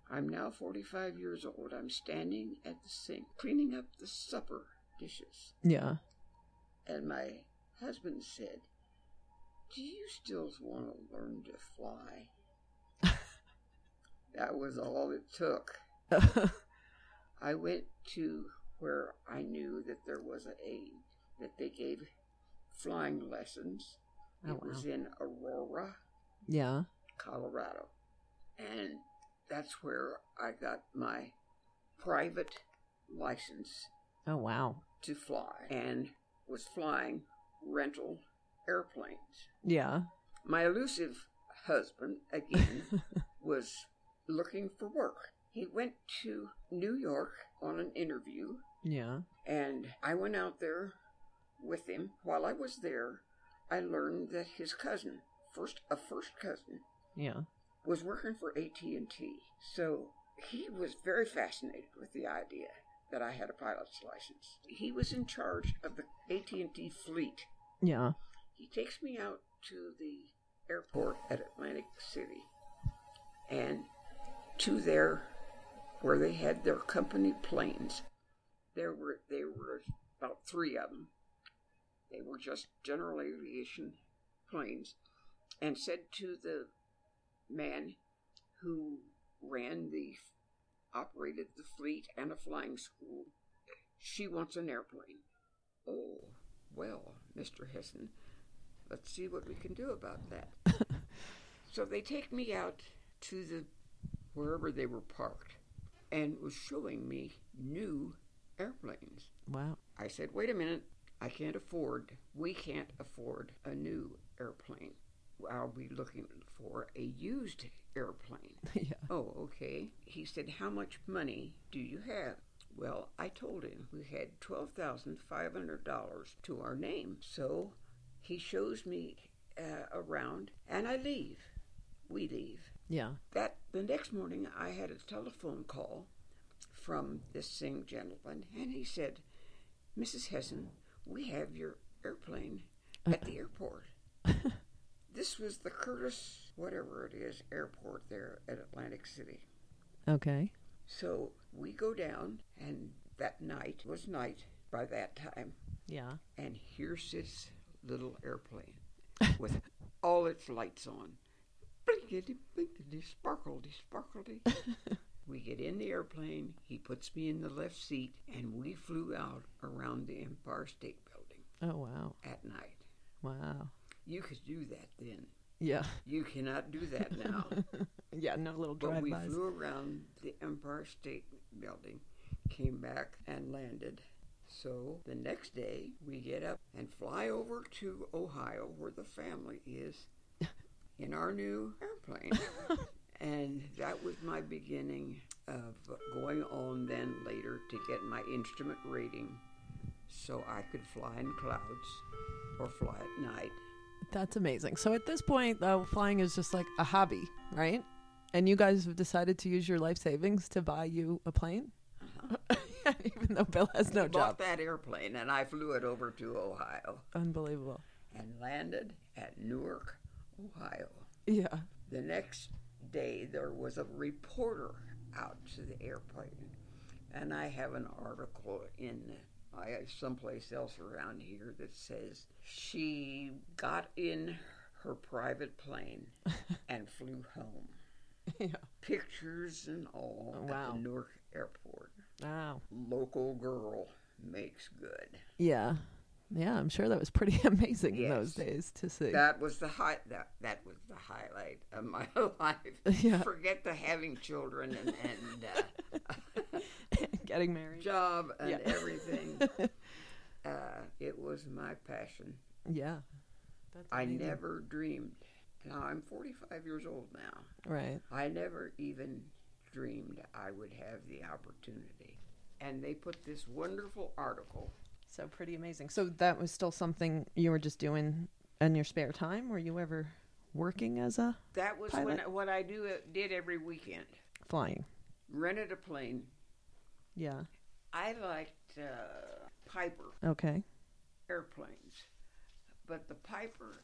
I'm now 45 years old. I'm standing at the sink cleaning up the supper dishes. Yeah. And my husband said, Do you still want to learn to fly? that was all it took. I went to where I knew that there was a aid that they gave flying lessons. Oh, it was in Aurora, yeah. Colorado. And that's where I got my private license Oh, wow. to fly and was flying rental airplanes. Yeah. My elusive husband, again, was looking for work. He went to New York on an interview, Yeah. and I went out there with him. While I was there, I learned that his cousin, first a first cousin, Yeah. was working for AT&T. So he was very fascinated with the idea that I had a pilot's license. He was in charge of the AT&T fleet. Yeah. He takes me out to the airport at Atlantic City and to their where they had their company planes. There were there were about three of them. They were just general aviation planes, and said to the man who ran the operated the fleet and a flying school, she wants an airplane. Oh, well, Mr. Hessin, let's see what we can do about that. so they take me out to the wherever they were parked and was showing me new airplanes. Wow. I said, wait a minute, I can't afford, we can't afford a new airplane. I'll be looking for a used airplane. yeah. Oh, okay. He said, How much money do you have? Well, I told him we had $12,500 to our name. So he shows me uh, around and I leave. We leave. Yeah. That the next morning I had a telephone call from this same gentleman and he said, Mrs. Hessin, we have your airplane at the uh-uh. airport. this was the Curtis, whatever it is, airport there at Atlantic City. Okay. So we go down, and that night was night by that time, Yeah. and here sits little airplane with all its lights on. Blinkety, blinkety, sparkledy, sparkledy. we get in the airplane, he puts me in the left seat, and we flew out around the Empire State Building Oh, wow. at night. Wow. You could do that then. Yeah. You cannot do that now. yeah, no little But we flew around the Empire State Building, came back and landed. So the next day, we get up and fly over to Ohio, where the family is, in our new airplane. and that was my beginning of going on then later to get my instrument rating so I could fly in clouds or fly at night That's amazing. So at this point, though, flying is just like a hobby, right? And you guys have decided to use your life savings to buy you a plane, uh-huh. even though Bill has no I job. bought that airplane and I flew it over to Ohio Unbelievable. and landed at Newark, Ohio. Yeah. The next day, there was a reporter out to the airplane, and I have an article in I someplace else around here that says she got in her private plane and flew home. Yeah. Pictures and all Oh, wow. at the Newark airport. Wow. Local girl makes good. Yeah. Yeah, I'm sure that was pretty amazing in those days to see. That was the high. That that was the highlight of my life. Yeah. Forget the having children and, and uh, Getting married. job and Yeah. everything. uh, it was my passion. Yeah. That's I amazing. never dreamed. Now I'm 45 years old now. Right. I never even dreamed I would have the opportunity. And they put this wonderful article. So pretty amazing. So that was still something you were just doing in your spare time? Were you ever working as a That was when what I do did every weekend. flying? Rented a plane. Yeah. I liked uh, Piper Okay. airplanes, but the Piper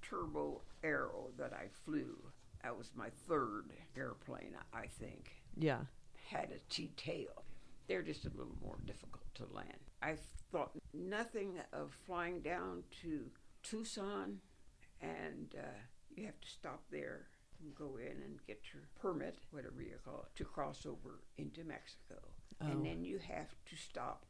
Turbo Arrow that I flew, that was my third airplane, I think, Yeah. had a T tail. They're just a little more difficult to land. I thought nothing of flying down to Tucson, and uh, you have to stop there and go in and get your permit, whatever you call it, to cross over into Mexico. Oh. And then you have to stop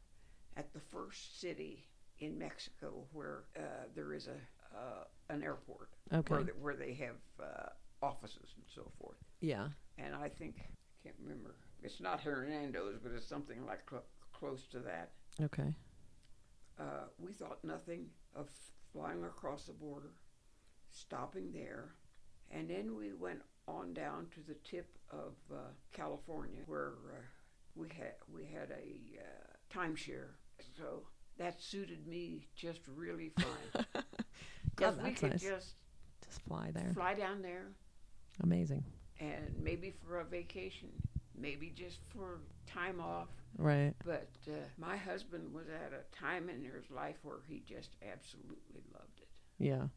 at the first city in Mexico where uh, there is a uh, an airport Okay. where, they, where they have uh, offices and so forth Yeah. and I think I can't remember. It's not Hernando's, but it's something like cl- close to that. Okay. Uh, we thought nothing of flying across the border, stopping there, and then we went on down to the tip of uh, California, where uh, we had we had a uh, timeshare. So that suited me just really fine. Yeah, we could nice. just Just fly there. fly down there Amazing. and maybe for a vacation, maybe just for time off. Right. But uh, my husband was at a time in his life where he just absolutely loved it. Yeah.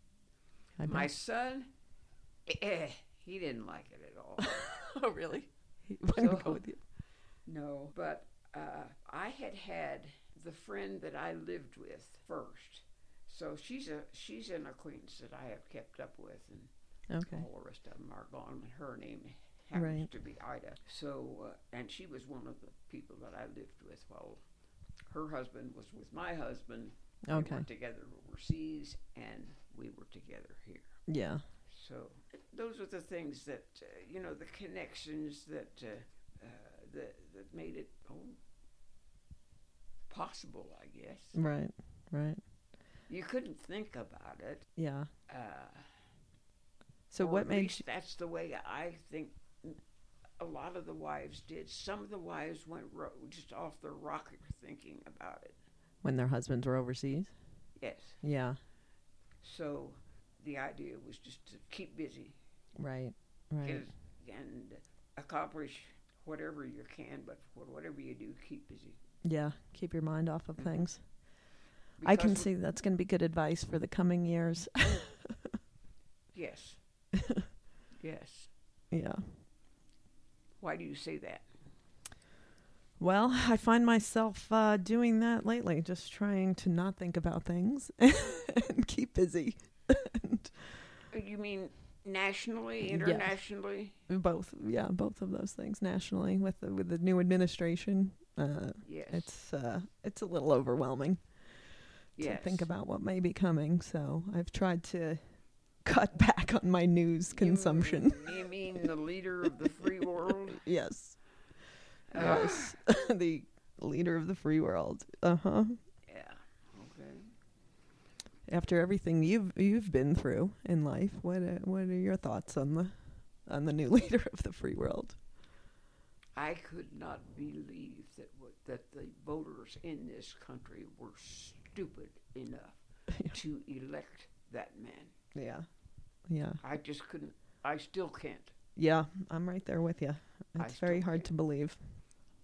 My son, eh, he didn't like it at all. oh, really? He So- go with you. no, but uh, I had had the friend that I lived with first. So she's a she's an acquaintance that I have kept up with, and Okay. all the rest of them are gone. And her name happens Right. to be Ida. So, uh, and she was one of the people that I lived with while her husband was with my husband. We Okay. were together overseas, and we were together here. Yeah. So those are the things that uh, you know, the connections that uh, uh, that that made it oh, possible. I guess Right. Right. you couldn't think about it. Yeah. Uh, So or what made least that's the way I think a lot of the wives did. Some of the wives went ro- just off their rocker thinking about it. when their husbands were overseas? Yes. Yeah. So the idea was just to keep busy Right. Right. get, and accomplish whatever you can, but whatever you do, keep busy. Yeah. Keep your mind off of Mhm. things. I can see that's going to be good advice for the coming years. Yes. yes. yeah. Why do you say that? Well, I find myself uh, doing that lately, just trying to not think about things and keep busy. and You mean nationally, internationally? both, yeah, both of those things nationally with the, with the new administration. Uh, Yes. it's uh, it's a little overwhelming yes. to think about what may be coming. So I've tried to cut back on my news You- consumption. You, mean the leader of the free world? yes, Ah, yes, the leader of the free world. Uh huh. yeah. Okay. after everything you've you've been through in life, what uh, what are your thoughts on the on the new leader of the free world? I could not believe that what, that the voters in this country were stupid enough Yeah. to elect that man. Yeah. Yeah. I just couldn't. I still can't. Yeah, I'm right there with you. It's very hard can't. to believe.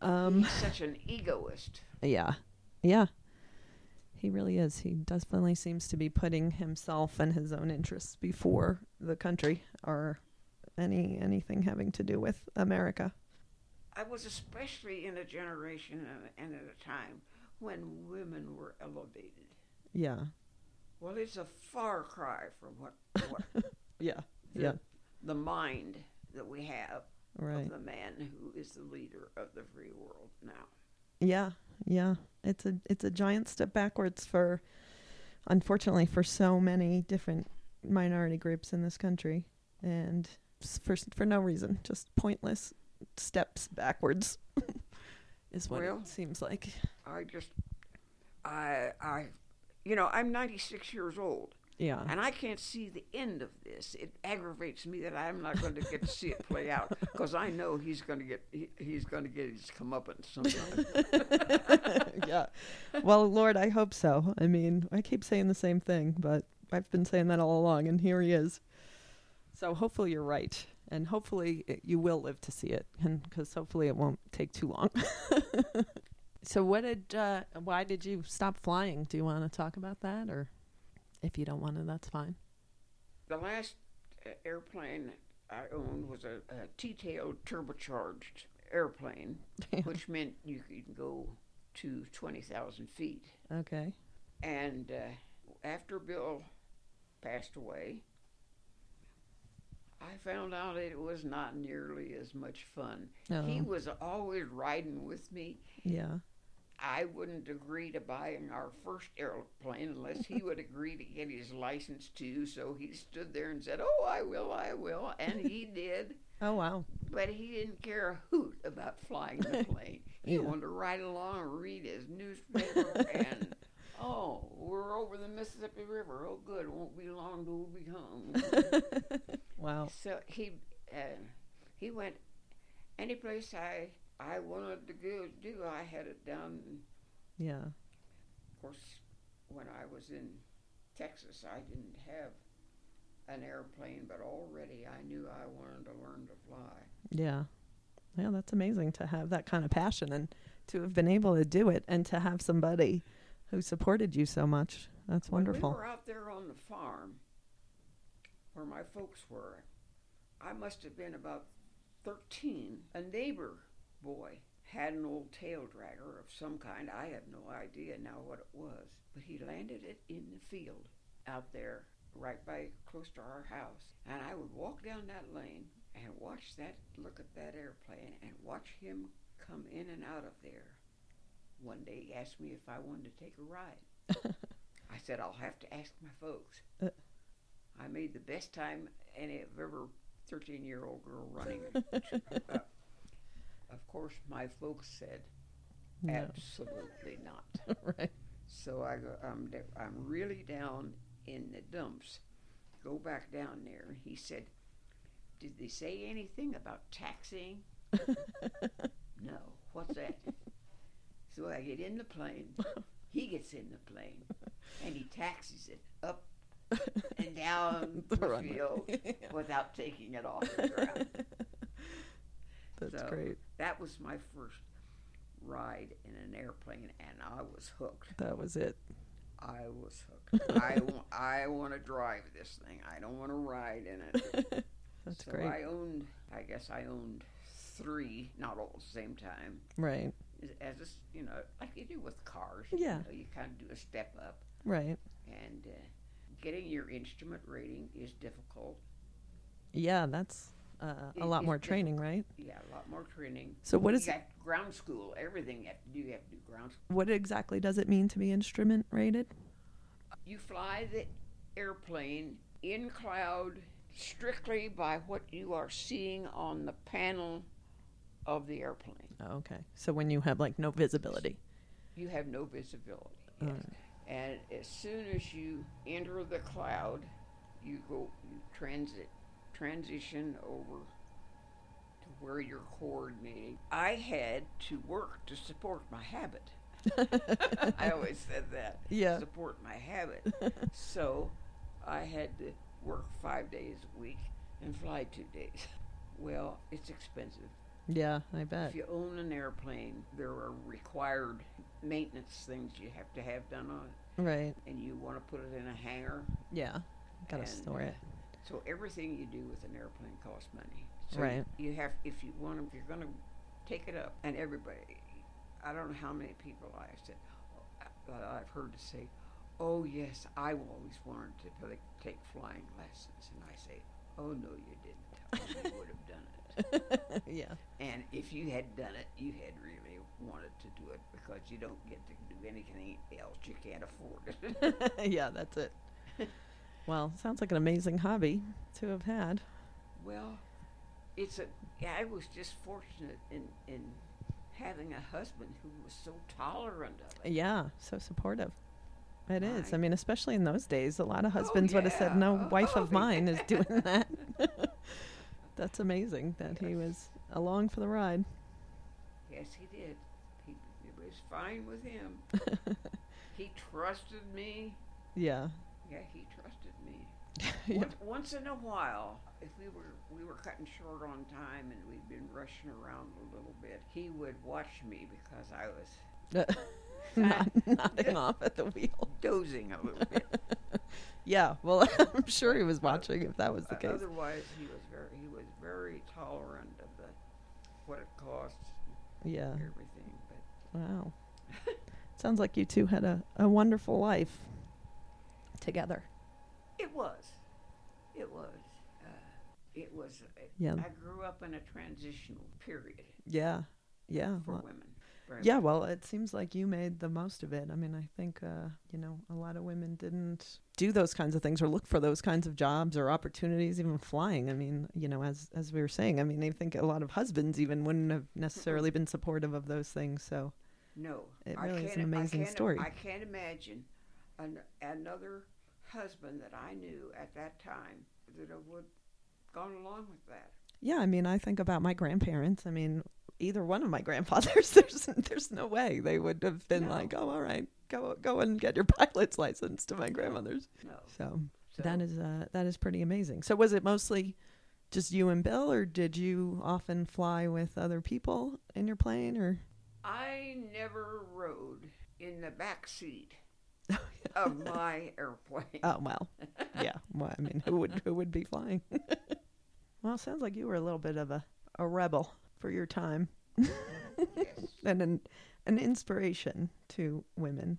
Um He's such an egoist. yeah. Yeah. He really is. He definitely seems to be putting himself and his own interests before the country or any anything having to do with America. I was especially in a generation and- and at a time when women were elevated. Yeah. Well, it's a far cry from what, what Yeah. the, Yeah. the mind that we have Right. of the man who is the leader of the free world now. Yeah, yeah. It's a it's a giant step backwards for unfortunately for so many different minority groups in this country and for for no reason, just pointless steps backwards is what Well- it seems like. I just, I, I, you know, I'm 96 years old, Yeah. and I can't see the end of this. It aggravates me that I'm not going to get to see it play out because I know he's going to get he, he's going to get his comeuppance sometime. yeah. Well, Lord, I hope so. I mean, I keep saying the same thing, but I've been saying that all along, and here he is. So hopefully you're right, and hopefully it, you will live to see it, and because hopefully it won't take too long. so, what did? Uh, why did you stop flying? Do you want to talk about that, or if you don't want to, that's fine. the last uh, airplane I owned was a, a T-tailed turbocharged airplane, which meant you could go to 20,000 feet. Okay. And uh, after Bill passed away, I found out it was not nearly as much fun. He Oh. was always riding with me. Yeah. I wouldn't agree to buying our first airplane unless he would agree to get his license too. So he stood there and said, "Oh, I will, I will," and he did. Oh wow. But he didn't care a hoot about flying the plane. He Yeah. wanted to ride along and read his newspaper and. Oh, we're over the Mississippi River. Oh, good. It won't be long till we'll be home. Wow. so he uh, he went any place I I wanted to go do. I had it down. Yeah. Of course, when I was in Texas, I didn't have an airplane, but already I knew I wanted to learn to fly. Yeah. Yeah, that's amazing to have that kind of passion and to have been able to do it and to have somebody who supported you so much. That's wonderful. When we were out there on the farm where my folks were, I must have been about 13. A neighbor boy had an old tail dragger of some kind. I have no idea now what it was, but he landed it in the field out there right by close to our house. And I would walk down that lane and watch that, look at that airplane, and watch him come in and out of there. One day he asked me if I wanted to take a ride. I said, I'll have to ask my folks. Uh. I made the best time any of ever 13 year old girl running. course, my folks said, No. absolutely not. right. So I go, I'm, I'm really down in the dumps. Go back down there. He said, Did they say anything about taxiing? no. What's that? So I get in the plane. He gets in the plane. And he taxis it up and down The field without taking it off the ground. That's So, great. That was my first ride in an airplane, and I was hooked. That was it. I was hooked. I, I want to drive this thing. I don't want to ride in it. That's so great. I owned, I guess I owned three, not all at the same time. right. As- a you know, like you do with cars. Yeah. You, know, you kind of do a step up, Right. and uh, getting your instrument rating is difficult. Yeah, that's uh, a lot more training, right? Yeah, a lot more training. So what you got ground school? Everything you have to do. You have to do ground school. what exactly does it mean to be instrument rated? You fly the airplane in cloud strictly by what you are seeing on the panel of the airplane. Oh, okay. So when you have like no visibility. You have no visibility. Yes. right. And as soon as you enter the cloud, you go you transit transition over to where you're coordinating. I had to work to support my habit. I always said that. Yeah. Support my habit. so I had to work five days a week and fly two days. Well, it's expensive. Yeah, I bet. If you own an airplane, there are required maintenance things you have to have done on it, Right. and you want to put it in a hangar. Yeah. Gotta store it. So everything you do with an airplane costs money. So Right. You have, if you want to, if you're going to take it up, and everybody, I don't know how many people I said, uh, I've heard to say, "Oh yes, I always wanted to take flying lessons," and I say, "Oh no, you didn't. you would have done it." yeah. And if you had done it, you had really wanted to do it because you don't get to do anything else. You can't afford it. yeah, that's it. well, sounds like an amazing hobby to have had. well, it's a. I was just fortunate in in having a husband who was so tolerant of it. Yeah, so supportive. It is. I mean, especially in those days, a lot of oh, husbands would have said, yeah. "No, wife of Oh, mine is doing that." That's amazing that he was along for the ride. Yes, he did. He, it was fine with him. he trusted me. Yeah. Yeah, he. yeah. Once, once in a while, if we were we were cutting short on time and we'd been rushing around a little bit, he would watch me because I was Nod- nodding off at the wheel. dozing a little bit. Yeah. Well, I'm sure he was watching if that was the case. Otherwise, he was very he was very tolerant of the what it costs, Yeah. everything. But Wow. Sounds like you two had a, a wonderful life together. it was, it was. Yeah. I grew up in a transitional period Yeah. Yeah. for well- women. Yeah, much. well, it seems like you made the most of it. I mean, I think, uh, you know, a lot of women didn't do those kinds of things or look for those kinds of jobs or opportunities, even flying. I mean, you know, as as we were saying, I mean, I think a lot of husbands even wouldn't have necessarily been supportive of those things. So, No, It really is an amazing can't- story. I can't imagine an, another husband that I knew at that time that would gone along with that. yeah, I mean, I think about my grandparents. I mean, either one of my grandfathers, there's there's no way they would have been No. like, oh, all right, go go and get your pilot's license to my grandmother's. No, So, so that is uh, that is pretty amazing. So was it mostly just you and Bill, or did you often fly with other people in your plane? Or I never rode in the back seat of my airplane. oh well, yeah. Well, I mean, who would who would be flying? well, it sounds like you were a little bit of a, a rebel for your time, yes, and an an inspiration to women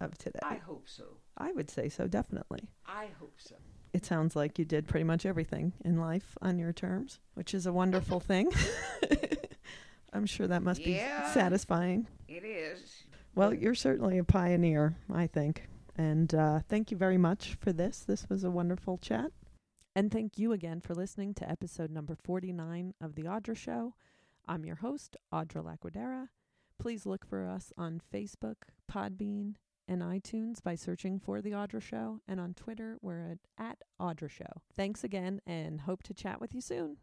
of today. I hope so. I would say so, definitely. I hope so. It sounds like you did pretty much everything in life on your terms, which is a wonderful thing. I'm sure that must Yeah. be satisfying. It is. Well, you're certainly a pioneer, I think. And uh, thank you very much for this. This was a wonderful chat. And thank you again for listening to episode number 49 of The Audra Show. I'm your host, Audra Laquadera. Please look for us on Facebook, Podbean, and iTunes by searching for The Audra Show. And on Twitter, we're at, at Audra Show. Thanks again and hope to chat with you soon.